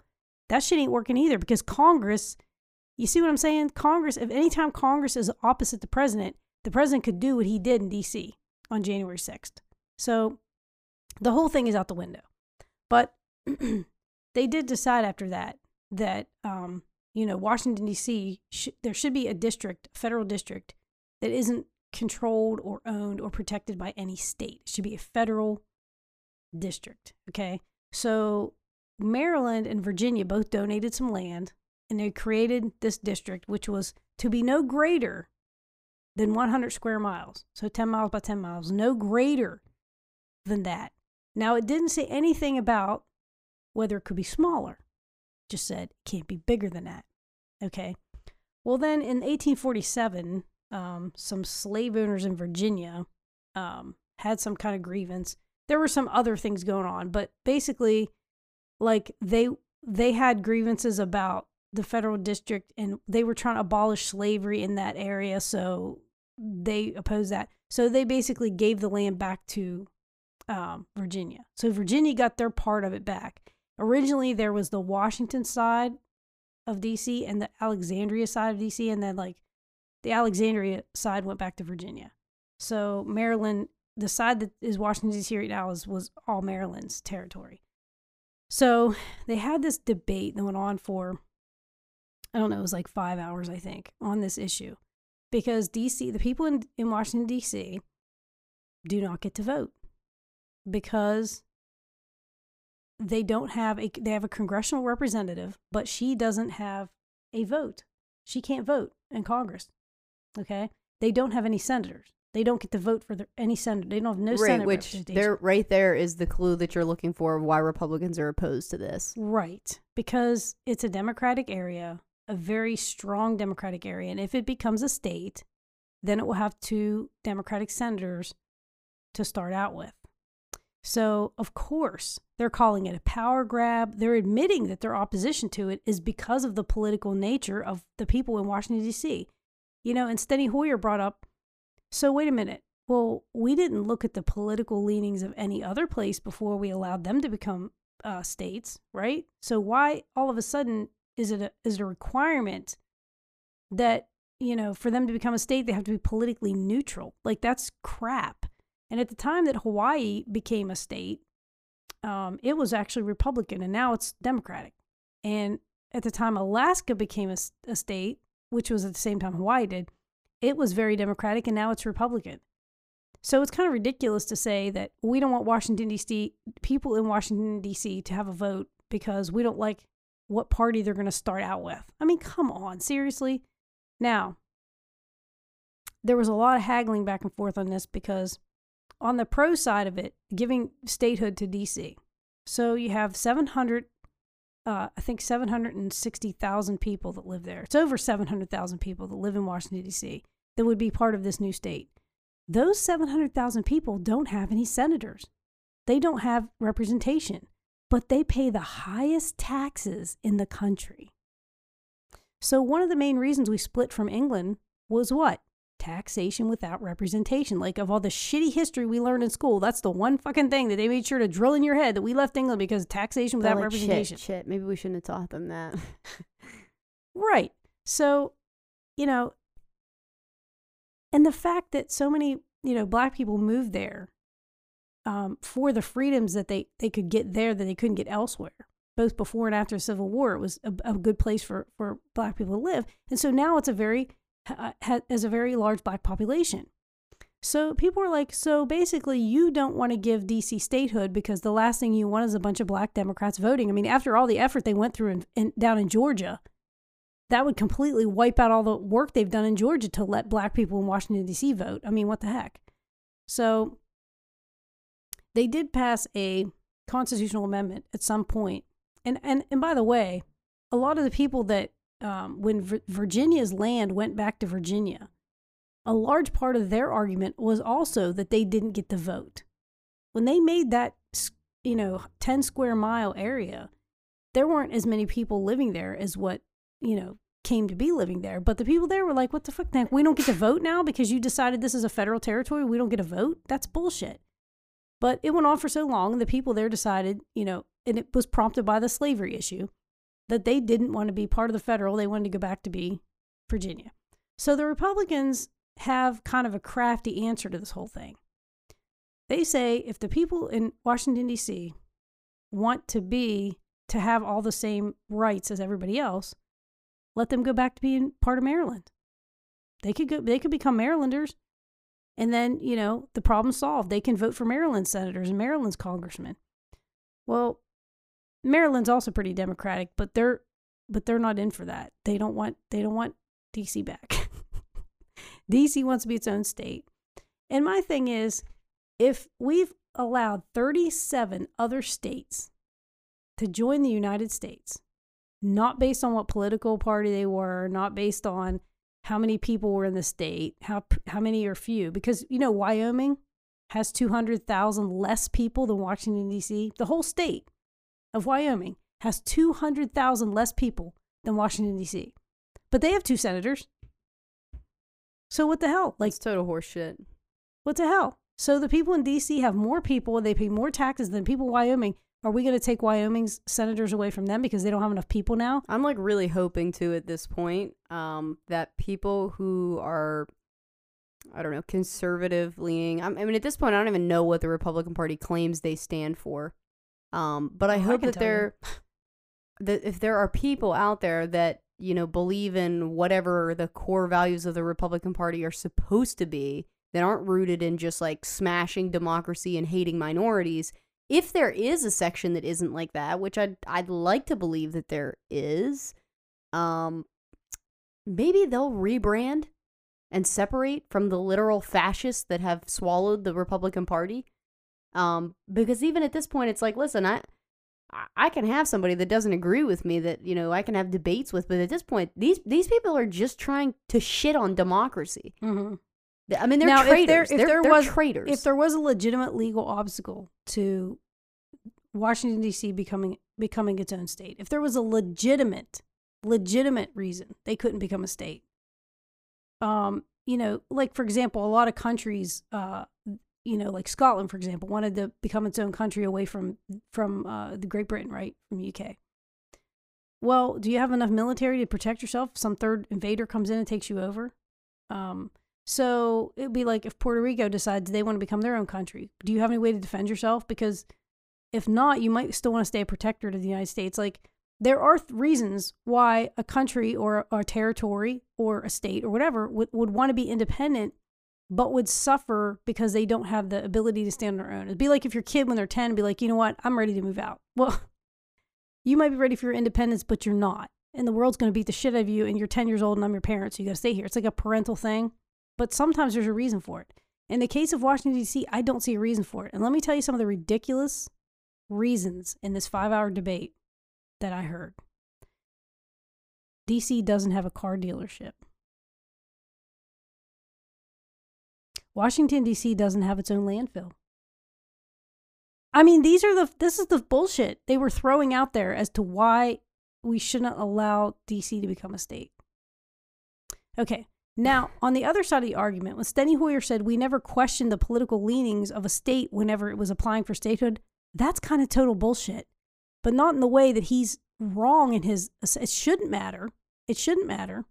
that shit ain't working either because Congress, you see what I'm saying? Congress, if anytime Congress is opposite the president, the president could do what he did in DC on January 6th. So the whole thing is out the window. But they did decide after that that, um, you know, Washington, D.C., sh- there should be a district, federal district, that isn't controlled or owned or protected by any state. It should be a federal district. Okay. So Maryland and Virginia both donated some land and they created this district, which was to be no greater than 100 square miles. So 10 miles by 10 miles, no greater than that. Now, it didn't say anything about whether it could be smaller, it just said it can't be bigger than that. Okay. Well, then in 1847, um, some slave owners in Virginia um, had some kind of grievance. There were some other things going on, but basically, like they they had grievances about the federal district and they were trying to abolish slavery in that area so they opposed that. So they basically gave the land back to um, virginia. So virginia got their part of it back. Originally there was the washington side of dc and the alexandria side of dc and then like the alexandria side went back to virginia. So maryland the side that is washington dc right now is, was all maryland's territory. So they had this debate that went on for I don't know, it was like five hours, I think, on this issue. Because DC, the people in, in Washington, DC, do not get to vote because they don't have a they have a congressional representative, but she doesn't have a vote. She can't vote in Congress. Okay? They don't have any senators. They don't get to vote for the, any senator. They don't have no right, senate which there right there is the clue that you're looking for why Republicans are opposed to this. Right. Because it's a Democratic area, a very strong Democratic area. And if it becomes a state, then it will have two Democratic senators to start out with. So, of course, they're calling it a power grab. They're admitting that their opposition to it is because of the political nature of the people in Washington, D.C. You know, and Steny Hoyer brought up so, wait a minute. Well, we didn't look at the political leanings of any other place before we allowed them to become uh, states, right? So, why all of a sudden is it a, is it a requirement that you know for them to become a state they have to be politically neutral? Like that's crap. And at the time that Hawaii became a state, um, it was actually Republican, and now it's Democratic. And at the time Alaska became a, a state, which was at the same time Hawaii did, it was very Democratic, and now it's Republican. So it's kind of ridiculous to say that we don't want Washington D.C. people in Washington D.C. to have a vote because we don't like what party they're going to start out with. I mean, come on, seriously. Now, there was a lot of haggling back and forth on this because on the pro side of it, giving statehood to DC. So you have 700 uh, I think 760,000 people that live there. It's over 700,000 people that live in Washington, D.C., that would be part of this new state. Those 700,000 people don't have any senators, they don't have representation, but they pay the highest taxes in the country. So, one of the main reasons we split from England was what? taxation without representation. Like of all the shitty history we learned in school, that's the one fucking thing that they made sure to drill in your head that we left England because taxation without like, representation. Shit, shit, maybe we shouldn't have taught them that. right. So, you know, and the fact that so many, you know, black people moved there um, for the freedoms that they, they could get there that they couldn't get elsewhere. Both before and after the Civil War, it was a, a good place for, for black people to live. And so now it's a very has a very large black population. So people are like, so basically, you don't want to give DC statehood because the last thing you want is a bunch of black Democrats voting. I mean, after all the effort they went through in, in, down in Georgia, that would completely wipe out all the work they've done in Georgia to let black people in Washington, D.C. vote. I mean, what the heck? So they did pass a constitutional amendment at some point. And, and, and by the way, a lot of the people that um, when v- Virginia's land went back to Virginia, a large part of their argument was also that they didn't get the vote. When they made that you know, 10 square mile area, there weren't as many people living there as what, you know, came to be living there. But the people there were like, what the fuck? We don't get to vote now because you decided this is a federal territory. We don't get a vote. That's bullshit. But it went on for so long, and the people there decided, you know, and it was prompted by the slavery issue that they didn't want to be part of the federal. They wanted to go back to be Virginia. So the Republicans have kind of a crafty answer to this whole thing. They say if the people in Washington, D.C. want to be, to have all the same rights as everybody else, let them go back to being part of Maryland. They could go, they could become Marylanders. And then, you know, the problem solved. They can vote for Maryland senators and Maryland's congressmen. Well, Maryland's also pretty democratic, but they're but they're not in for that. They don't want they don't want DC back. DC wants to be its own state. And my thing is if we've allowed 37 other states to join the United States, not based on what political party they were, not based on how many people were in the state, how how many or few because you know Wyoming has 200,000 less people than Washington D.C. The whole state of Wyoming has 200,000 less people than Washington D.C. But they have two senators. So what the hell? Like It's total horseshit. what the hell? So the people in D.C. have more people, and they pay more taxes than people in Wyoming. Are we going to take Wyoming's senators away from them because they don't have enough people now? I'm like really hoping to at this point um, that people who are, I don't know, conservative leaning. I mean, at this point, I don't even know what the Republican Party claims they stand for. Um, but I Oh, hope can that there, that if there are people out there that you know believe in whatever the core values of the Republican Party are supposed to be, that aren't rooted in just like smashing democracy and hating minorities. If there is a section that isn't like that, which I'd I'd like to believe that there is, um, maybe they'll rebrand and separate from the literal fascists that have swallowed the Republican Party. Um, because even at this point, it's like, listen, I, I- can have somebody that doesn't agree with me that you know I can have debates with, but at this point, these these people are just trying to shit on democracy. Mm-hmm. I mean, they're Now, if there- if there was- traitors. If there was a legitimate legal obstacle to Washington D.C. becoming becoming its own state, if there was a legitimate legitimate reason they couldn't become a state, um, you know, like for example, a lot of countries, uh, you know, like Scotland, for example, wanted to become its own country away from from uh, the Great Britain, right, from UK. Well, do you have enough military to protect yourself? if Some third invader comes in and takes you over. Um, so it'd be like if Puerto Rico decides they want to become their own country. Do you have any way to defend yourself? Because if not, you might still want to stay a protector to the United States. Like there are th- reasons why a country or a territory or a state or whatever would, would want to be independent, but would suffer because they don't have the ability to stand on their own. It'd be like if your kid, when they're 10, be like, you know what, I'm ready to move out. Well, you might be ready for your independence, but you're not. And the world's going to beat the shit out of you, and you're 10 years old, and I'm your parent, so you got to stay here. It's like a parental thing, but sometimes there's a reason for it. In the case of Washington, D.C., I don't see a reason for it. And let me tell you some of the ridiculous reasons in this five hour debate that I heard. DC doesn't have a car dealership. Washington D.C. doesn't have its own landfill. I mean, these are the this is the bullshit they were throwing out there as to why we shouldn't allow D.C. to become a state. Okay, now on the other side of the argument, when Steny Hoyer said we never questioned the political leanings of a state whenever it was applying for statehood, that's kind of total bullshit. But not in the way that he's wrong in his. It shouldn't matter. It shouldn't matter.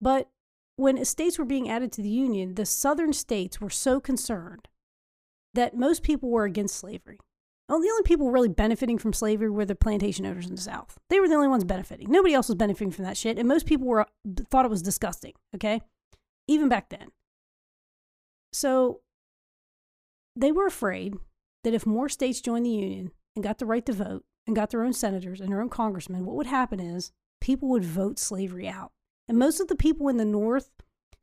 But when states were being added to the Union, the southern states were so concerned that most people were against slavery. Oh, the only people really benefiting from slavery were the plantation owners in the South. They were the only ones benefiting. Nobody else was benefiting from that shit, and most people were thought it was disgusting. Okay, even back then. So they were afraid that if more states joined the Union and got the right to vote and got their own senators and their own congressmen, what would happen is people would vote slavery out. And most of the people in the North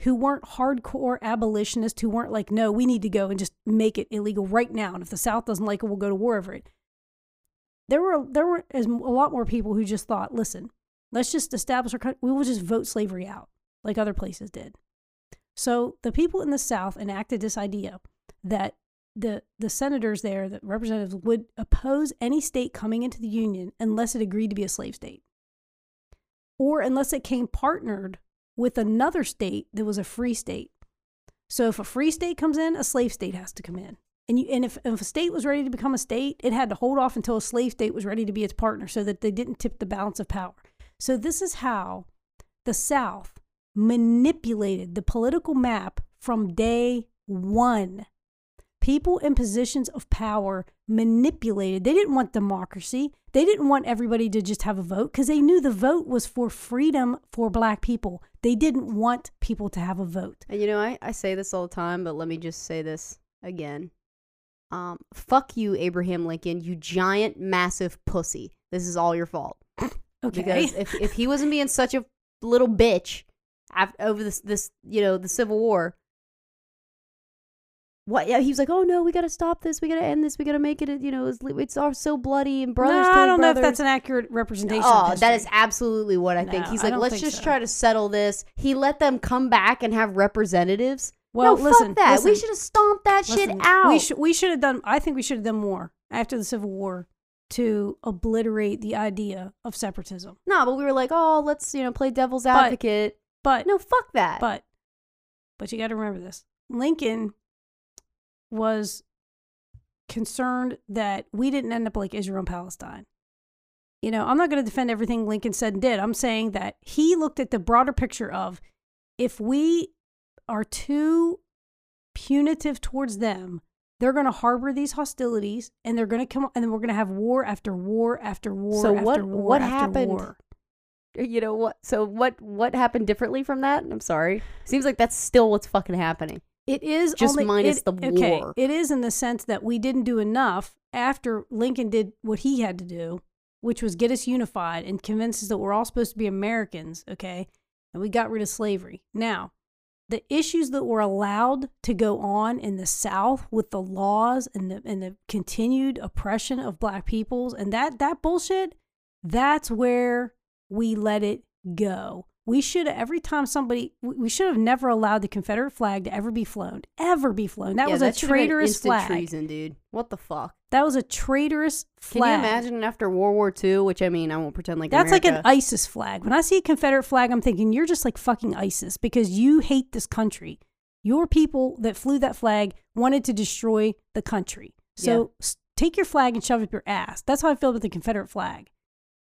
who weren't hardcore abolitionists, who weren't like, no, we need to go and just make it illegal right now. And if the South doesn't like it, we'll go to war over it. There were there were a lot more people who just thought, listen, let's just establish our country. We will just vote slavery out, like other places did. So the people in the South enacted this idea that the the senators there, the representatives would oppose any state coming into the union unless it agreed to be a slave state, or unless it came partnered with another state that was a free state. So if a free state comes in, a slave state has to come in. And you, and if, if a state was ready to become a state, it had to hold off until a slave state was ready to be its partner so that they didn't tip the balance of power. So this is how the South manipulated the political map from day one. People in positions of power manipulated. They didn't want democracy. They didn't want everybody to just have a vote because they knew the vote was for freedom for black people. They didn't want people to have a vote. And you know, I, I say this all the time, but let me just say this again. Um, fuck you, Abraham Lincoln, you giant, massive pussy. This is all your fault. Okay. Because if, if he wasn't being such a little bitch after, over this, this, you know, the Civil War, what? Yeah, he was like, "Oh no, we got to stop this. We got to end this. We got to make it. You know, it's, it's all so bloody and brothers." no, I don't know if that's an accurate representation. Oh, that absolutely what I think. No, He's like, let's just so. try to settle this. He let them come back and have representatives. Well, no, listen, fuck that. we should have stomped that shit out. We should we should have done. I think we should have done more after the Civil War to obliterate the idea of separatism. no, but we were like, oh, let's you know play devil's But- advocate. But no, fuck that. but but you got to remember this: Lincoln was concerned that we didn't end up like Israel and Palestine. You know, I'm not going to defend everything Lincoln said and did. I'm saying that he looked at the broader picture of if we are too punitive towards them, they're going to harbor these hostilities and they're going to come and then we're going to have war after war after war So after what- war what after happened? war. Uh, you know what? So what? What happened differently from that? I'm sorry. Seems like that's still what's fucking happening. It is Just only, minus it- the okay, war. It is in the sense that we didn't do enough after Lincoln did what he had to do, which was get us unified and convince us that we're all supposed to be Americans, okay? And we got rid of slavery. Now, the issues that were allowed to go on in the South with the laws and the and the continued oppression of black peoples and that that bullshit, that's where we let it go. We should every time somebody we should have never allowed the Confederate flag to ever be flown, ever be flown. That Yeah, was a have been traitorous flag. treason, dude. What the fuck? That was a traitorous flag. Can you imagine after World War II? Which I mean, I won't pretend like That's like an ISIS flag. When I see a Confederate flag, I'm thinking you're just like fucking ISIS because you hate this country. Your people that flew that flag wanted to destroy the country. So s- take your flag and shove it up your ass. That's how I feel about the Confederate flag.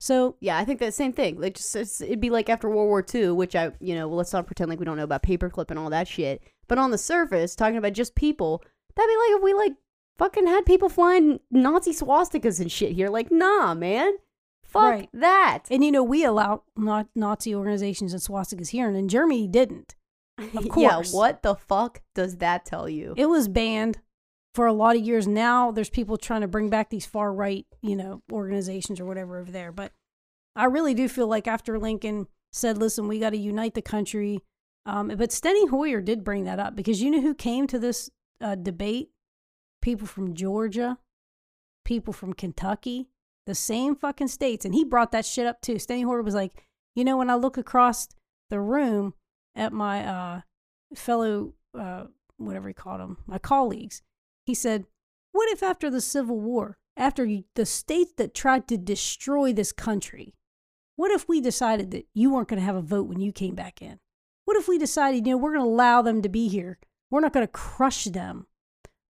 So Yeah, I think that same thing. Like, just it's, it'd be like after World War II, which I, you know, well, let's not pretend like we don't know about paperclip and all that shit. But on the surface, talking about just people, that'd be like if we like fucking had people flying Nazi swastikas and shit here. Like, nah, man, fuck Right. that. And you know, we allow not Nazi organizations and swastikas here, and in Germany didn't. Of yeah, course. what the fuck does that tell you? It was banned for a lot of years. Now there's people trying to bring back these far right, you know, organizations or whatever over there. But I really do feel like after Lincoln said, "Listen, we got to unite the country," um, but Steny Hoyer did bring that up because you know who came to this uh, debate? People from Georgia, people from Kentucky, the same fucking states, and he brought that shit up too. Steny Hoyer was like, "You know, when I look across the room at my uh, fellow." Uh, whatever he called them, my colleagues, he said, What if after the Civil War, after the states that tried to destroy this country, what if we decided that you weren't going to have a vote when you came back in? What if we decided, you know, we're going to allow them to be here? We're not going to crush them,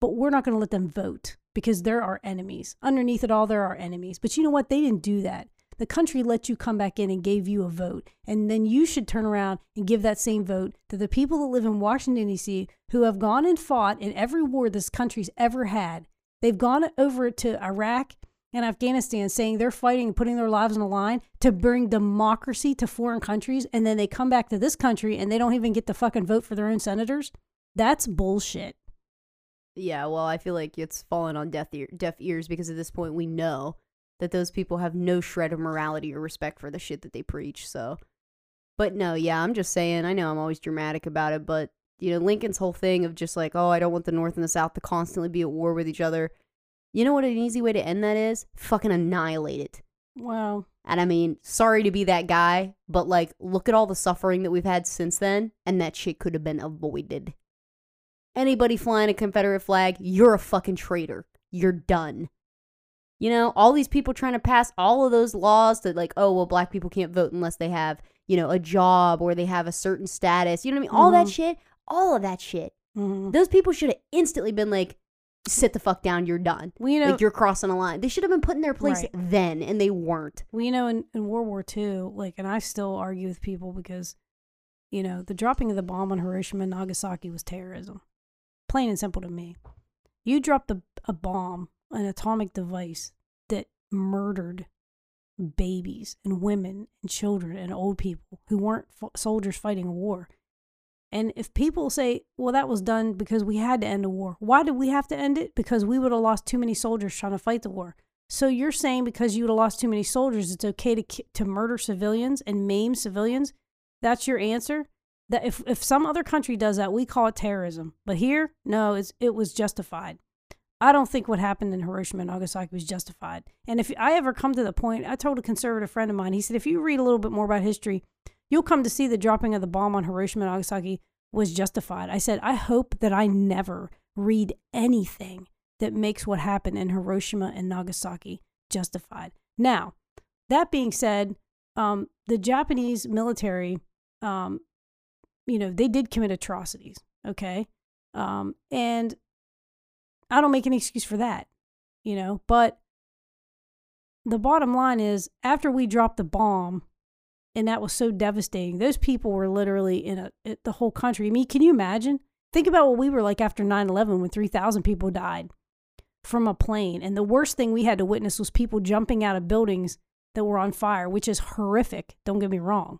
but we're not going to let them vote because they're our enemies. Underneath it all, they're our enemies. But you know what? They didn't do that. The country let you come back in and gave you a vote. And then you should turn around and give that same vote to the people that live in Washington, D.C., who have gone and fought in every war this country's ever had. They've gone over to Iraq and Afghanistan saying they're fighting and putting their lives on the line to bring democracy to foreign countries. And then they come back to this country and they don't even get to fucking vote for their own senators. That's bullshit. Yeah, well, I feel like it's fallen on deaf, ear- deaf ears because at this point we know that those people have no shred of morality or respect for the shit that they preach. So, but no, yeah, I'm just saying. I know I'm always dramatic about it, but you know, Lincoln's whole thing of just like, oh, I don't want the North and the South to constantly be at war with each other. You know what an easy way to end that is? Fucking annihilate it. Wow. And I mean, sorry to be that guy, but like, look at all the suffering that we've had since then, and that shit could have been avoided. Anybody flying a Confederate flag, you're a fucking traitor. You're done. You know, all these people trying to pass all of those laws that, like, oh, well, black people can't vote unless they have, you know, a job or they have a certain status. You know what I mean? All that Mhm. shit, all of that shit. Mhm. Those people should have instantly been like, sit the fuck down, you're done. Well, you know, like, you're crossing a line. They should have been put in their place Right. then, and they weren't. well, you know, in, in World War II, like, and I still argue with people because, you know, the dropping of the bomb on Hiroshima and Nagasaki was terrorism. Plain and simple to me. You dropped a, a bomb, an atomic device that murdered babies and women and children and old people who weren't f- soldiers fighting a war. And if people say, well, that was done because we had to end a war, why did we have to end it? Because we would have lost too many soldiers trying to fight the war. So you're saying because you would have lost too many soldiers, it's okay to to murder civilians and maim civilians? That's your answer? That if, if some other country does that, we call it terrorism. But here, no, it's, it was justified. I don't think what happened in Hiroshima and Nagasaki was justified. And if I ever come to the point, I told a conservative friend of mine, he said, if you read a little bit more about history, you'll come to see the dropping of the bomb on Hiroshima and Nagasaki was justified. I said, I hope that I never read anything that makes what happened in Hiroshima and Nagasaki justified. Now, that being said, um, the Japanese military, um, you know, they did commit atrocities, okay? Um, and I don't make any excuse for that, you know, but the bottom line is after we dropped the bomb and that was so devastating, those people were literally in a, it, the whole country. I mean, can you imagine? Think about what we were like after 9 11 when 3,000 people died from a plane. And the worst thing we had to witness was people jumping out of buildings that were on fire, which is horrific. Don't get me wrong.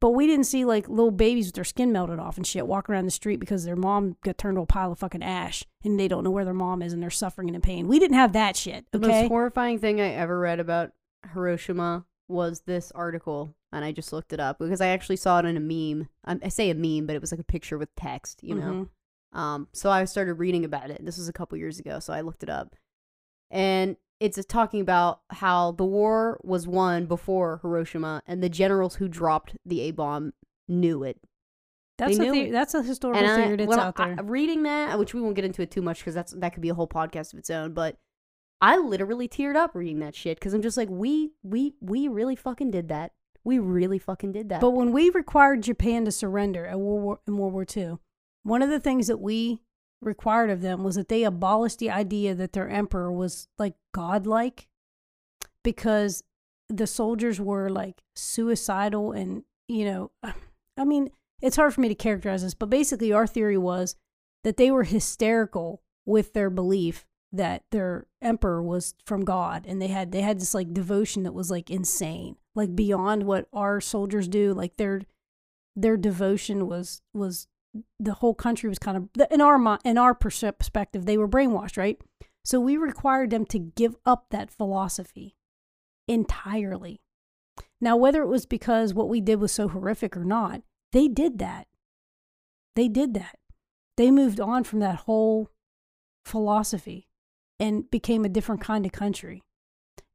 But we didn't see like little babies with their skin melted off and shit walking around the street because their mom got turned to a pile of fucking ash and they don't know where their mom is and they're suffering and in pain. We didn't have that shit. The most horrifying thing I ever read about Hiroshima was this article, and I just looked it up because I actually saw it in a meme. I, say a meme, but it was like a picture with text, you know. Mhm. Um, so I started reading about it. This was a couple years ago, so I looked it up, and it's talking about how the war was won before Hiroshima, and the generals who dropped the A bomb knew it. That's a the- that's a historical And I, theory that's when out I- there. reading that, which we won't get into it too much because that's that could be a whole podcast of its own. But I literally teared up reading that shit because I'm just like, we we we really fucking did that. We really fucking did that. But when we required Japan to surrender at World War, in World War II, one of the things that we required of them was that they abolished the idea that their emperor was like godlike because the soldiers were like suicidal and, you know, I mean, it's hard for me to characterize this, but basically our theory was that they were hysterical with their belief that their emperor was from God and they had they had this like devotion that was like insane like beyond what our soldiers do like their their devotion was was the whole country was kind of in our in our perspective they were brainwashed right? So we required them to give up that philosophy entirely. Now whether it was because what we did was so horrific or not they did that. They did that. They moved on from that whole philosophy and became a different kind of country.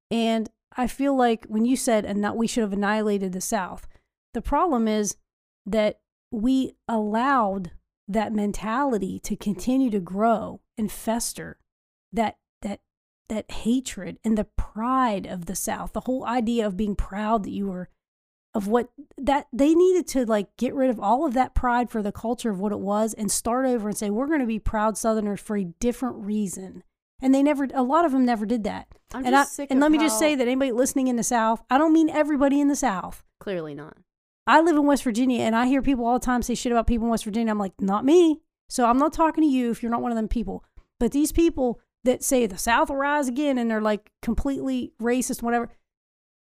And I feel like when you said and that we should have annihilated the South, the problem is that we allowed that mentality to continue to grow and fester. That that that hatred and the pride of the South, the whole idea of being proud that you were of what that they needed to like get rid of all of that pride for the culture of what it was and start over and say we're going to be proud southerners for a different reason and they never a lot of them never did that I'm and just I, and let me just say that anybody listening in the south i don't mean everybody in the south clearly not. I live in west virginia and i hear people all the time say shit about people in west virginia i'm like not me so i'm not talking to you if you're not one of them people but these people that say the south will rise again and they're like completely racist whatever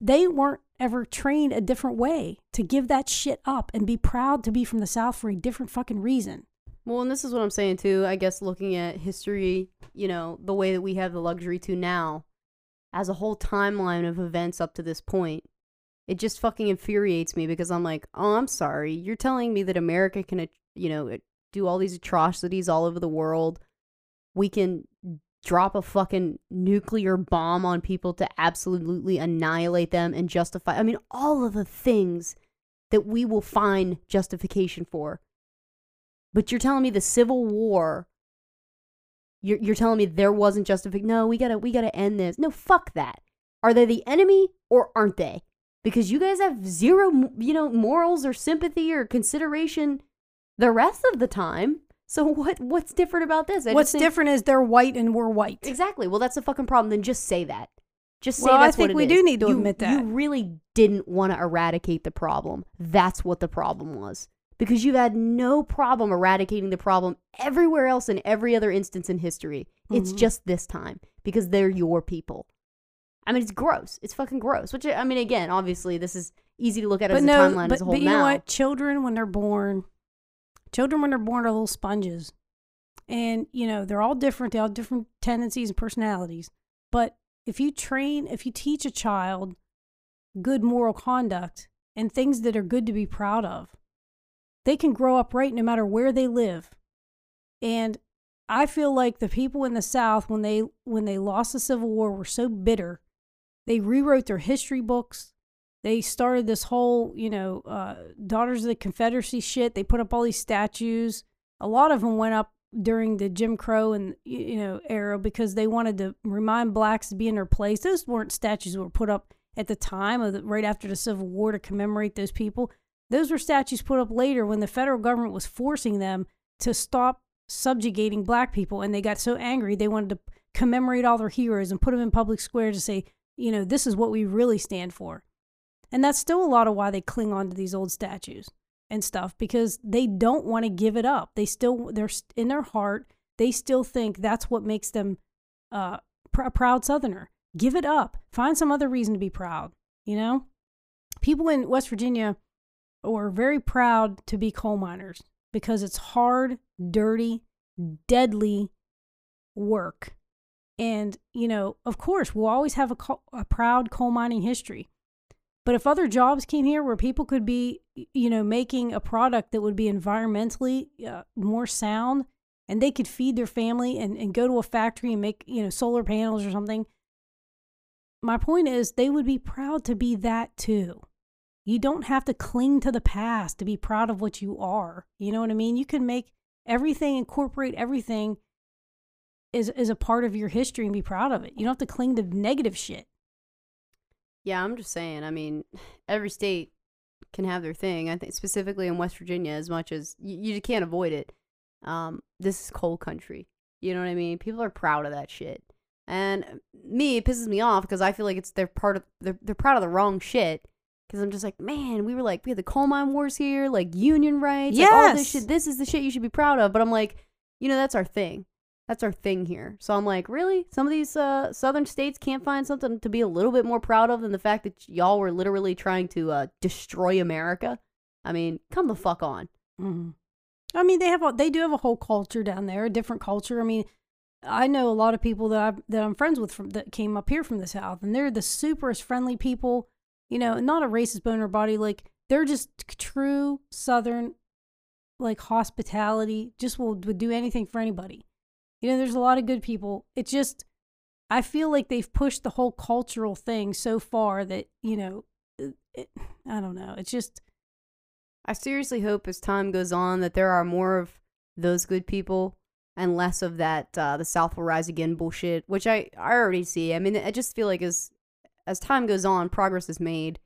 they weren't ever trained a different way to give that shit up and be proud to be from the South for a different fucking reason. Well, and this is what I'm saying too. I guess looking at history, you know, the way that we have the luxury to now, as a whole timeline of events up to this point, it just fucking infuriates me because I'm like, oh, I'm sorry. You're telling me that America can, uh, you know, do all these atrocities all over the world. We can drop a fucking nuclear bomb on people to absolutely annihilate them and justify. I mean, all of the things that we will find justification for But you're telling me the Civil War. You're you're telling me there wasn't justification. No, we gotta we gotta end this. No, fuck that. Are they the enemy or aren't they? Because you guys have zero, you know, morals or sympathy or consideration the rest of the time. So what what's different about this? I What's think- different is they're white and we're white. Exactly. Well, that's the fucking problem. Then just say that. Just say Well, I think what we is. do need to You- admit that. You really didn't want to eradicate the problem. That's what the problem was. Because you've had no problem eradicating the problem everywhere else in every other instance in history. It's Mhm. just this time because they're your people. I mean, it's gross. It's fucking gross. Which I mean, again, obviously, this is easy to look at but as no, a timeline but, as a whole but you now. know what? Children when they're born, children when they're born are little sponges, and you know they're all different. They all have different tendencies and personalities. But if you train, if you teach a child good moral conduct and things that are good to be proud of, they can grow up right no matter where they live. And I feel like the people in the South when they when they lost the Civil War were so bitter. They rewrote their history books they started this whole, you know, uh, Daughters of the Confederacy shit. They put up all these statues. A lot of them went up during the Jim Crow and you know era because they wanted to remind blacks to be in their place. Those weren't statues that were put up at the time of the, right after the Civil War to commemorate those people. Those were statues put up later when the federal government was forcing them to stop subjugating black people, and they got so angry they wanted to commemorate all their heroes and put them in public squares to say, you know, this is what we really stand for. And that's still a lot of why they cling on to these old statues and stuff because they don't want to give it up. They still, they're in their heart, they still think that's what makes them uh, pr- a proud Southerner. Give it up. Find some other reason to be proud. You know, people in West Virginia are very proud to be coal miners because it's hard, dirty, deadly work. And, you know, of course, we'll always have a, co- a proud coal mining history. But if other jobs came here where people could be, you know, making a product that would be environmentally uh, more sound and they could feed their family and, and go to a factory and make, you know, solar panels or something, my point is they would be proud to be that too. You don't have to cling to the past to be proud of what you are. You know what I mean? You can make everything, incorporate everything is, is a part of your history and be proud of it. You don't have to cling to negative shit. Yeah, I'm just saying. I mean, every state can have their thing. I think specifically in West Virginia, as much as you, you can't avoid it. Um, this is coal country. You know what I mean? People are proud of that shit, and me, it pisses me off because I feel like it's they're part of they're they're proud of the wrong shit. Because I'm just like, man, we were like we had the coal mine wars here, like union rights, like all this Yes. shit. This is the shit you should be proud of. But I'm like, you know, that's our thing. That's our thing here. So I'm like, really? Some of these uh, southern states can't find something to be a little bit more proud of than the fact that y'all were literally trying to uh, destroy America? I mean, come the fuck on. hmm I mean, they have a, they do have a whole culture down there, a different culture. I mean, I know a lot of people that I that I'm friends with from that came up here from the south, and they're the superest friendly people. You know, not a racist bone or body. Like they're just true southern, like hospitality. Just will would do anything for anybody. You know, there's a lot of good people. It just, I feel like they've pushed the whole cultural thing so far that you know, it, I don't know. It's just I seriously hope as time goes on that there are more of those good people and less of that uh, the South will rise again bullshit, which I, I already see. I mean, I just feel like as as time goes on, progress is made,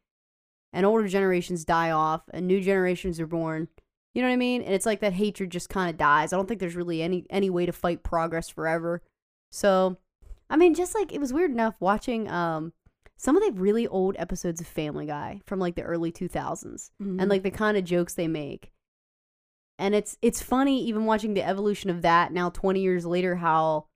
and older generations die off, and new generations are born. You know what I mean? And it's like that hatred just kind of dies. I don't think there's really any any way to fight progress forever. So, I mean, just like it was weird enough watching um some of the really old episodes of Family Guy from like the early 2000s mhm. and like the kind of jokes they make. And it's it's funny even watching the evolution of that now 20 years later how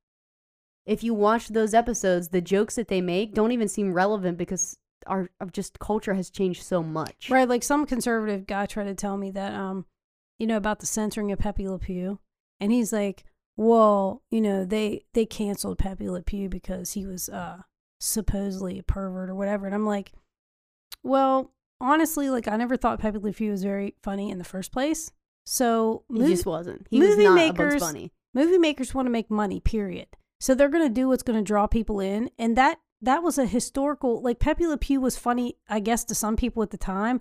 if you watch those episodes the jokes that they make don't even seem relevant because our of just culture has changed so much. Right, like some conservative guy tried to tell me that, um, you know, about the censoring of Pepe Le Pew, and he's like, "Well, you know, they they canceled Pepe Le Pew because he was uh supposedly a pervert or whatever," and I'm like, "Well, honestly, like I never thought Pepe Le Pew was very funny in the first place. So He just wasn't. He was movie not makers- movie makers want to make money period. So they're going to do what's going to draw people in. And that that was a historical like pepe le pew was funny i guess to some people at the time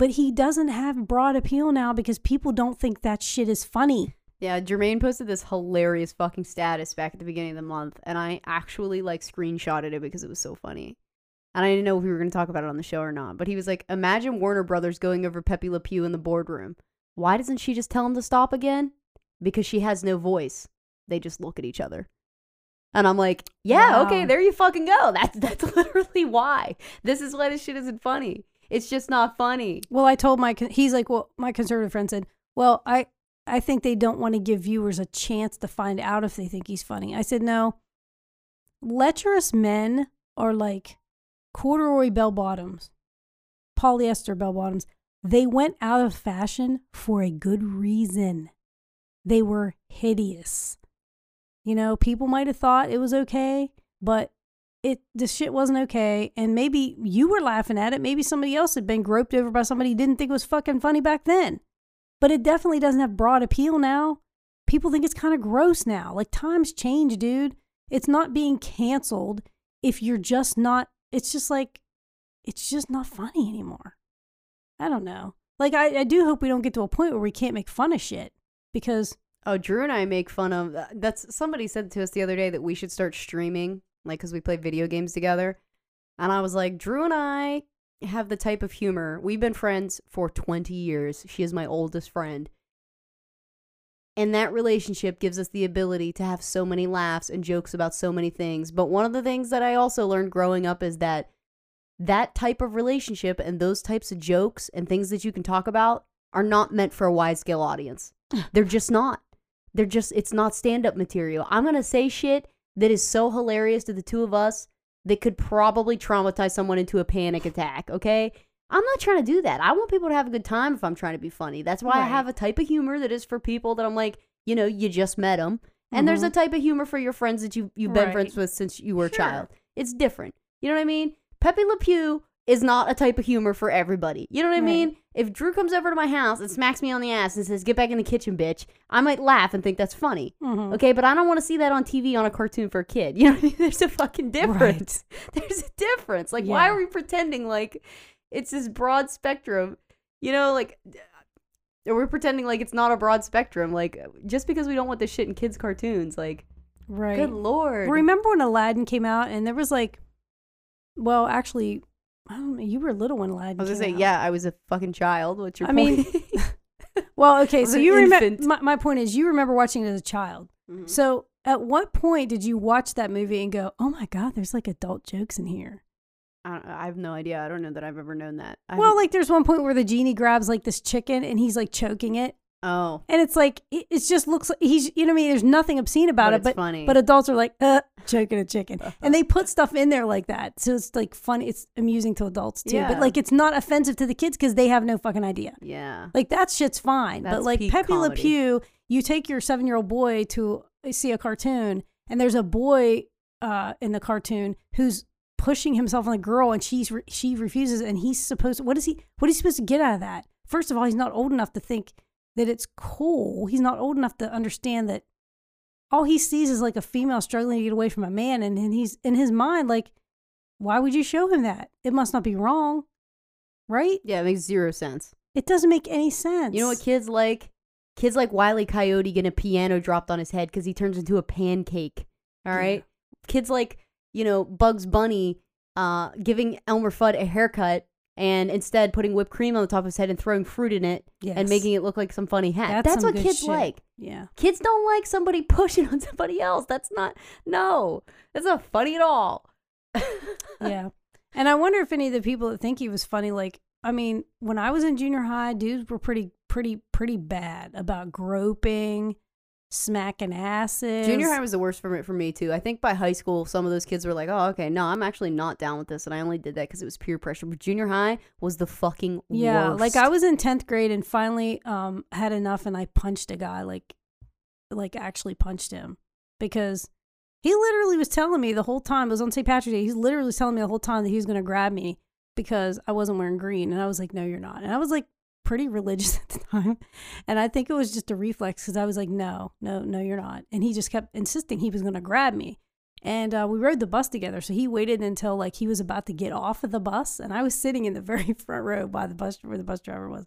but he doesn't have broad appeal now because people don't think that shit is funny. Yeah, Jermaine posted this hilarious fucking status back at the beginning of the month, and I actually like screenshotted it because it was so funny. And I didn't know if we were going to talk about it on the show or not. But he was like, Imagine Warner Brothers going over Pepe Le Pew in the boardroom. Why doesn't she just tell him to stop again? Because she has no voice. They just look at each other. And I'm like, yeah, Wow. okay, there you fucking go. That's that's literally why. This is why this shit isn't funny. It's just not funny. Well, I told my he's like, well, my conservative friend said, well, I I think they don't want to give viewers a chance to find out if they think he's funny. I said, no. Lecherous men are like corduroy bell bottoms, polyester bell bottoms. They went out of fashion for a good reason. They were hideous. You know, people might have thought it was okay, but it the shit wasn't okay and maybe you were laughing at it. Maybe somebody else had been groped over by somebody who didn't think it was fucking funny back then. But it definitely doesn't have broad appeal now. People think it's kind of gross now. Like times change dude. It's not being canceled if you're just not it's just like it's just not funny anymore. I don't know. Like i, I do hope we don't get to a point where we can't make fun of shit because Oh, Drew and I make fun of uh, that's somebody said to us the other day that we should start streaming, like because we play video games together. And I was like, Drew and I have the type of humor. We've been friends for 20 years. She is my oldest friend. And that relationship gives us the ability to have so many laughs and jokes about so many things. But one of the things that I also learned growing up is that that type of relationship and those types of jokes and things that you can talk about are not meant for a wide scale audience. They're just not. They're just, it's not stand up material. I'm going to say shit that is so hilarious to the two of us that could probably traumatize someone into a panic attack, okay? I'm not trying to do that. I want people to have a good time if I'm trying to be funny. That's why I have a type of humor that is for people that I'm like, you know, you just met them. And there's a mm-hmm. type of humor for your friends that you, you've been Right. friends with since you were a child. It's different. You know what I mean? Pepe Le Pew is not a type of humor for everybody. You know what I Right. mean? If Drew comes over to my house and smacks me on the ass and says, get back in the kitchen, bitch, I might laugh and think that's funny. Mhm. Okay, but I don't want to see that on TV on a cartoon for a kid. You know what I mean? There's a fucking difference. There's a difference. Like, why are we pretending like it's this broad spectrum? You know, like, we're we pretending like it's not a broad spectrum? Like, just because we don't want this shit in kids' cartoons, like, right good lord. Remember when Aladdin came out and there was like, well, actually, I don't know. You were a little when Aladdin. I was gonna say, out. yeah, I was a fucking child. What's your point? I point? mean, Well, okay, so you remember. My, my point is, you remember watching it as a child. Mhm. So, at what point did you watch that movie and go, "Oh my god, there's like adult jokes in here"? I, I have no idea. I don't know that I've ever known that. I well, haven't- like there's one point where the genie grabs like this chicken and he's like choking it, oh, and it's like it, just looks like he's you know what I mean. There's nothing obscene about But it, it's but funny. but adults are like uh choking a chicken, and they put stuff in there like that, so it's like funny. It's amusing to adults too, Yeah. but like it's not offensive to the kids because they have no fucking idea. yeah. Like that shit's fine. but like Pepe Le. Pew, you take your seven year old boy to see a cartoon, and there's a boy uh, in the cartoon who's pushing himself on the girl, and she's re- she refuses, and he's supposed. to, What is he? What is he supposed to get out of that? First of all, he's not old enough to think that it's cool. He's not old enough to understand that. All he sees is like a female struggling to get away from a man, and, and he's in his mind like, why would you show him that? It must not be wrong, right? Yeah, it makes zero sense. It doesn't make any sense. You know what kids like? Kids like Wiley Coyote getting a piano dropped on his head because he turns into a pancake. All right. Yeah. Kids like you know Bugs Bunny uh, giving Elmer Fudd a haircut and instead putting whipped cream on the top of his head and throwing fruit in it Yes. and making it look like some funny hat. That's That's, what kids shit. like. Yeah. Kids don't like somebody pushing on somebody else. That's not no. That's not funny at all. Yeah. and I wonder if any of the people that think he was funny, like, I mean, when I was in junior high, dudes were pretty, pretty, pretty bad about groping, smacking asses. Junior high was the worst for me, for me too. I think by high school, some of those kids were like, "Oh, okay, no, I'm actually not down with this," and I only did that because it was peer pressure. But junior high was the fucking Yeah. worst. Like I was in 10th grade and finally um had enough and I punched a guy, like, like actually punched him because he literally was telling me the whole time, it was on St. Patrick's Day, he's literally telling me the whole time that he was going to grab me because I wasn't wearing green. And I was like, no, you're not. And I was like pretty religious at the time. And I think it was just a reflex because I was like, no, no, no, you're not. And he just kept insisting he was going to grab me. And uh, we rode the bus together. So he waited until like he was about to get off of the bus, and I was sitting in the very front row by the bus where the bus driver was.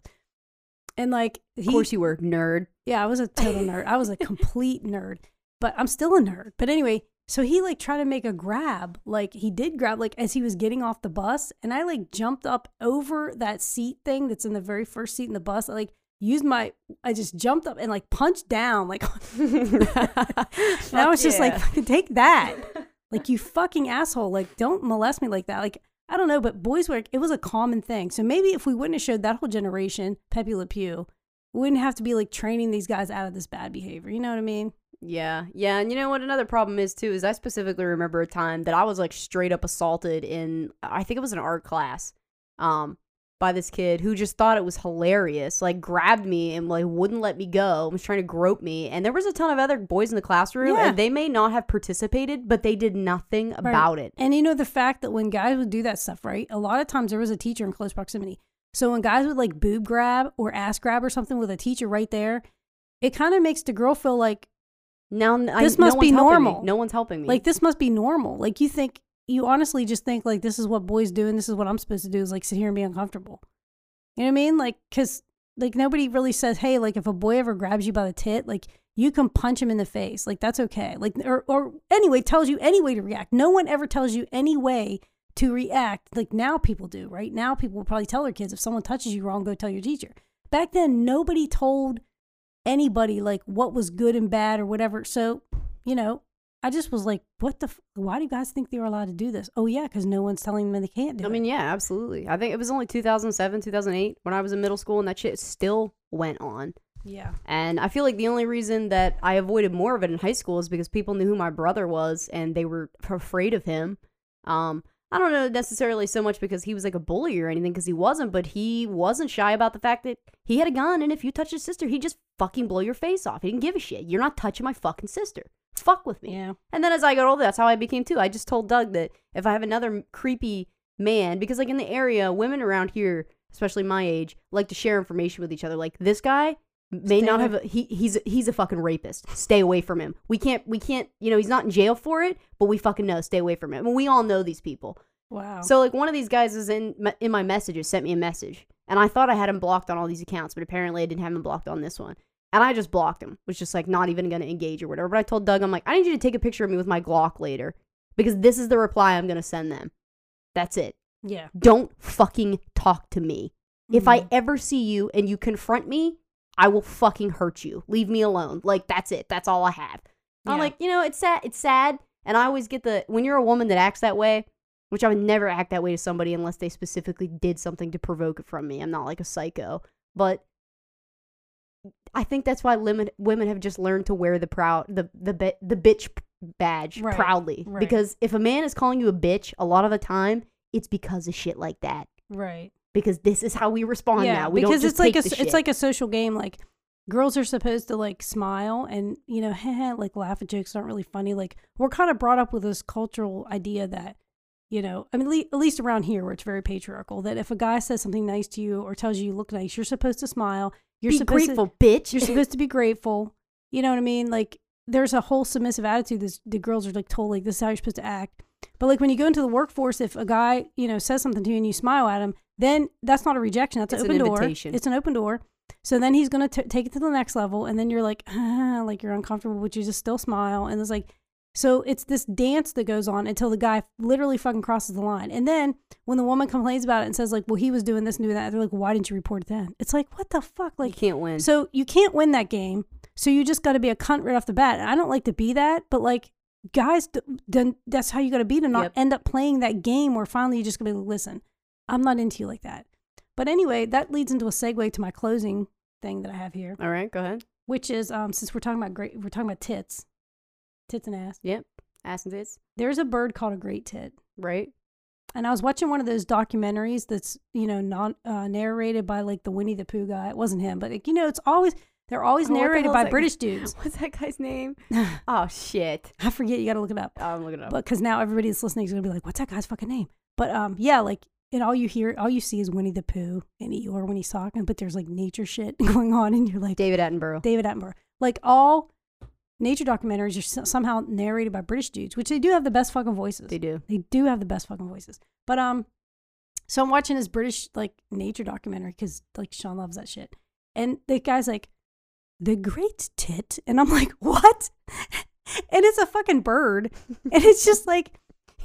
And like he, Of course you were, nerd. yeah, I was a total nerd. I was a complete nerd, but I'm still a nerd. But anyway, so he like tried to make a grab. Like he did grab like as he was getting off the bus, and I like jumped up over that seat thing that's in the very first seat in the bus. I like used my I just jumped up and like punched down like and I was just like take that. Like you fucking asshole. Like don't molest me like that. Like I don't know, but boys work it was a common thing. So maybe if we wouldn't have showed that whole generation Pepe Le Pew, we wouldn't have to be like training these guys out of this bad behavior. You know what I mean? Yeah, yeah, and you know what? Another problem is too is I specifically remember a time that I was like straight up assaulted in I think it was an art class, um, by this kid who just thought it was hilarious, like grabbed me and like wouldn't let me go, was trying to grope me, and there was a ton of other boys in the classroom, Yeah. and they may not have participated, but they did nothing about it. And you know the fact that when guys would do that stuff, right? A lot of times there was a teacher in close proximity. So when guys would like boob grab or ass grab or something with a teacher right there, it kind of makes the girl feel like Now I- This no must be one's me. normal. No one's helping me. like this must be normal. Like you think you honestly just think like this is what boys do and this is what I'm supposed to do is like sit here and be uncomfortable. You know what I mean? Like cuz like nobody really says, "Hey, like if a boy ever grabs you by the tit, like you can punch him in the face. Like that's okay." Like or or anyway tells you any way to react. No one ever tells you any way to react. Like now people do, right? Now people will probably tell their kids if someone touches you wrong, go tell your teacher. Back then nobody told anybody like what was good and bad or whatever. So, you know, I just was like, what the? F- why do you guys think they were allowed to do this? Oh, yeah, because no one's telling them they can't do I it. mean, yeah, absolutely. I think it was only 2007, 2008 when I was in middle school, and that shit still went on. yeah. And I feel like the only reason that I avoided more of it in high school is because people knew who my brother was and they were afraid of him. Um, I don't know necessarily so much because he was like a bully or anything, because he wasn't, but he wasn't shy about the fact that he had a gun, and if you touch his sister, he'd just fucking blow your face off. He didn't give a shit. You're not touching my fucking sister. Fuck with me. Yeah. And then as I got older, that's how I became too. I just told Doug that if I have another creepy man, because like in the area, women around here, especially my age, like to share information with each other. Like this guy may Stay not away. have a, he he's he's a fucking rapist. Stay away from him. We can't we can't you know he's not in jail for it, but we fucking know. Stay away from him. And we all know these people. Wow. So like one of these guys is in in my messages sent me a message, and I thought I had him blocked on all these accounts, but apparently I didn't have him blocked on this one. And I just blocked him. Was just like not even gonna engage or whatever. But I told Doug, I'm like, I need you to take a picture of me with my Glock later because this is the reply I'm gonna send them. That's it. yeah. Don't fucking talk to me. If I Mhm. ever see you and you confront me, I will fucking hurt you. Leave me alone. Like that's it. That's all I have. I'm like, you know, it's sad. It's sad, and I always get the when you're a woman that acts that way, which I would never act that way to somebody unless they specifically did something to provoke it from me. I'm not like a psycho, but I think that's why limit, women have just learned to wear the proud the the the bitch badge Right, proudly right. because if a man is calling you a bitch a lot of the time, it's because of shit like that. right. Because this is how we respond yeah. now. We because it's like a take the s- it's like a social game. Like girls are supposed to like smile and you know like laugh at jokes aren't really funny. Like we're kind of brought up with this cultural idea that you know I mean le- at least around here where it's very patriarchal that if a guy says something nice to you or tells you you look nice, you're supposed to smile. You're be supposed to grateful, bitch. You're supposed to be grateful. You know what I mean? Like there's a whole submissive attitude that the girls are like told like this is how you're supposed to act. But like when you go into the workforce, if a guy you know says something to you and you smile at him, then that's not a rejection. That's It's an an open door. It's an open door. So then he's gonna t- take it to the next level, and then you're like, ah, like you're uncomfortable, but you just still smile, and it's like, so it's this dance that goes on until the guy literally fucking crosses the line, and then when the woman complains about it and says like, well, he was doing this and doing that, they're like, why didn't you report it then? It's like, what the fuck, Like, you can't win. So you can't win that game. So you just got to be a cunt right off the bat. And I don't like to be that, but like guys, then that's how you got to be to not Yep. end up playing that game where finally you're just gonna be like, listen, I'm not into you like that. But anyway, that leads into a segue to my closing thing that I have here, All right, go ahead. which is um since we're talking about great, we're talking about tits, tits and ass. Yep, ass and tits. There's a bird called a great tit. Right. And I was watching one of those documentaries that's, you know, not uh, narrated by like the Winnie the Pooh guy. It wasn't him, but like, you know, it's always they're always Oh, narrated by British dudes. What's that guy's name? Oh shit. I forget. You got to look it up. Oh, I'm looking it up. But because now everybody that's listening is gonna be like, "What's that guy's fucking name?" But um, yeah, like, and all you hear, all you see is Winnie the Pooh and Eeyore when he's talking. But there's like nature shit going on, and you're like, David Attenborough. David Attenborough, like all nature documentaries are somehow narrated by British dudes, which they do have the best fucking voices. They do. They do have the best fucking voices. But um, so I'm watching this British like nature documentary because like Sean loves that shit, and the guy's like, the great tit, and I'm like, what? and it's a fucking bird, and it's just like.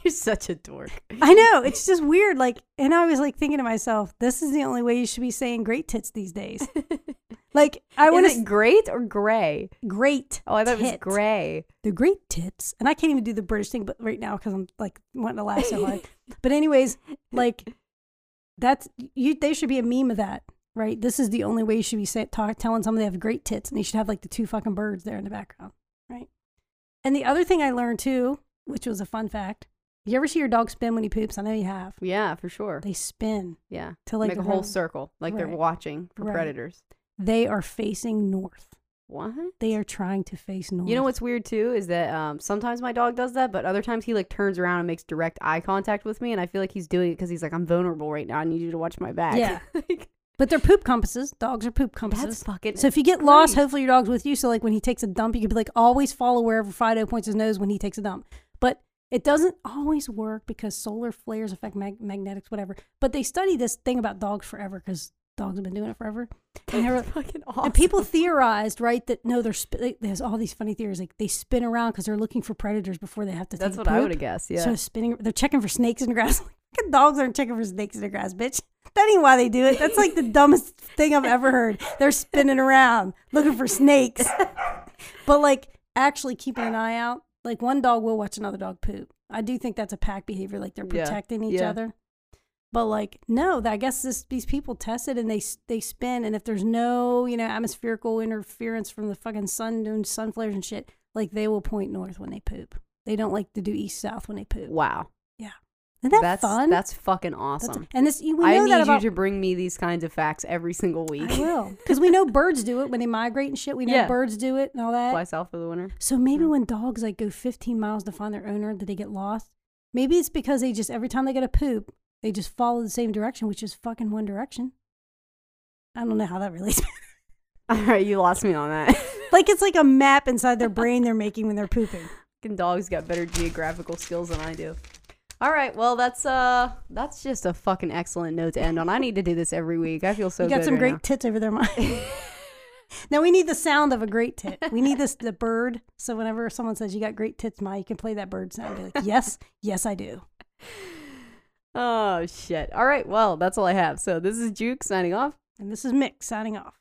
You're such a dork. I know it's just weird. Like, and I was like thinking to myself, this is the only way you should be saying great tits these days. Like, I want Is to it great or gray? great. Oh, I thought it was gray. The great tits, and I can't even do the British thing, but right now because I'm like wanting to laugh so hard. but anyways, like that's you. They should be a meme of that, right? This is the only way you should be say, talk, telling someone they have great tits, and they should have like the two fucking birds there in the background, right? And the other thing I learned too, which was a fun fact. You ever see your dog spin when he poops? I know you have. Yeah, for sure. They spin Yeah. to like Make a whole circle, like they're watching for Right. predators. They are facing north. What? They are trying to face north. You know what's weird too is that um, sometimes my dog does that, but other times he like turns around and makes direct eye contact with me, and I feel like he's doing it because he's like, "I'm vulnerable right now. I need you to watch my back." Yeah. Like, But they're poop compasses. Dogs are poop compasses. that's fucking. So if you get lost, great. hopefully your dog's with you. So like when he takes a dump, you could be like, always follow wherever Fido points his nose when he takes a dump. But it doesn't always work because solar flares affect mag- magnetics, whatever. But they study this thing about dogs forever because dogs have been doing it forever. And, were, fucking awesome. and people theorized, right, that no, they're sp- they, there's all these funny theories like they spin around because they're looking for predators before they have to. That's take what a I poop. would have guessed. Yeah. So spinning, they're checking for snakes in the grass. Dogs aren't checking for snakes in the grass, bitch. That ain't why they do it. That's like the dumbest thing I've ever heard. They're spinning around looking for snakes. But like actually keeping an eye out. Like one dog will watch another dog poop. I do think that's a pack behavior. Like they're Yeah. protecting each Yeah. other. But like no, I guess this, these people test it and they they spin, and if there's no you know atmospherical interference from the fucking sun doing sun flares and shit, like they will point north when they poop. They don't like to do east south when they poop. wow. Isn't that that's fun? that's fucking That's- awesome. and this we I need that about. you to bring me these kinds of facts every single week. I will because we know birds do it when they migrate and shit. We know Yeah. birds do it and all that. Fly south for the winter. So maybe when dogs like go 15 miles to find their owner, that they get lost. Maybe it's because they just every time they get a poop, they just follow the same direction, which is fucking one direction. I don't know how that relates. All right, you lost me on that. like it's like a map inside their brain they're making when they're pooping. Fucking dogs got better geographical skills than I do. All right, well that's uh that's just a fucking excellent note to end on. I need to do this every week. I feel so good. you got some right great now. tits over there, Mike. now we need the sound of a great tit. We need this the bird. So whenever someone says you got great tits, Mike, you can play that bird sound. Be like, yes, yes, I do. Oh shit. All right, well that's all I have. So this is Juke signing off. And this is Mick signing off.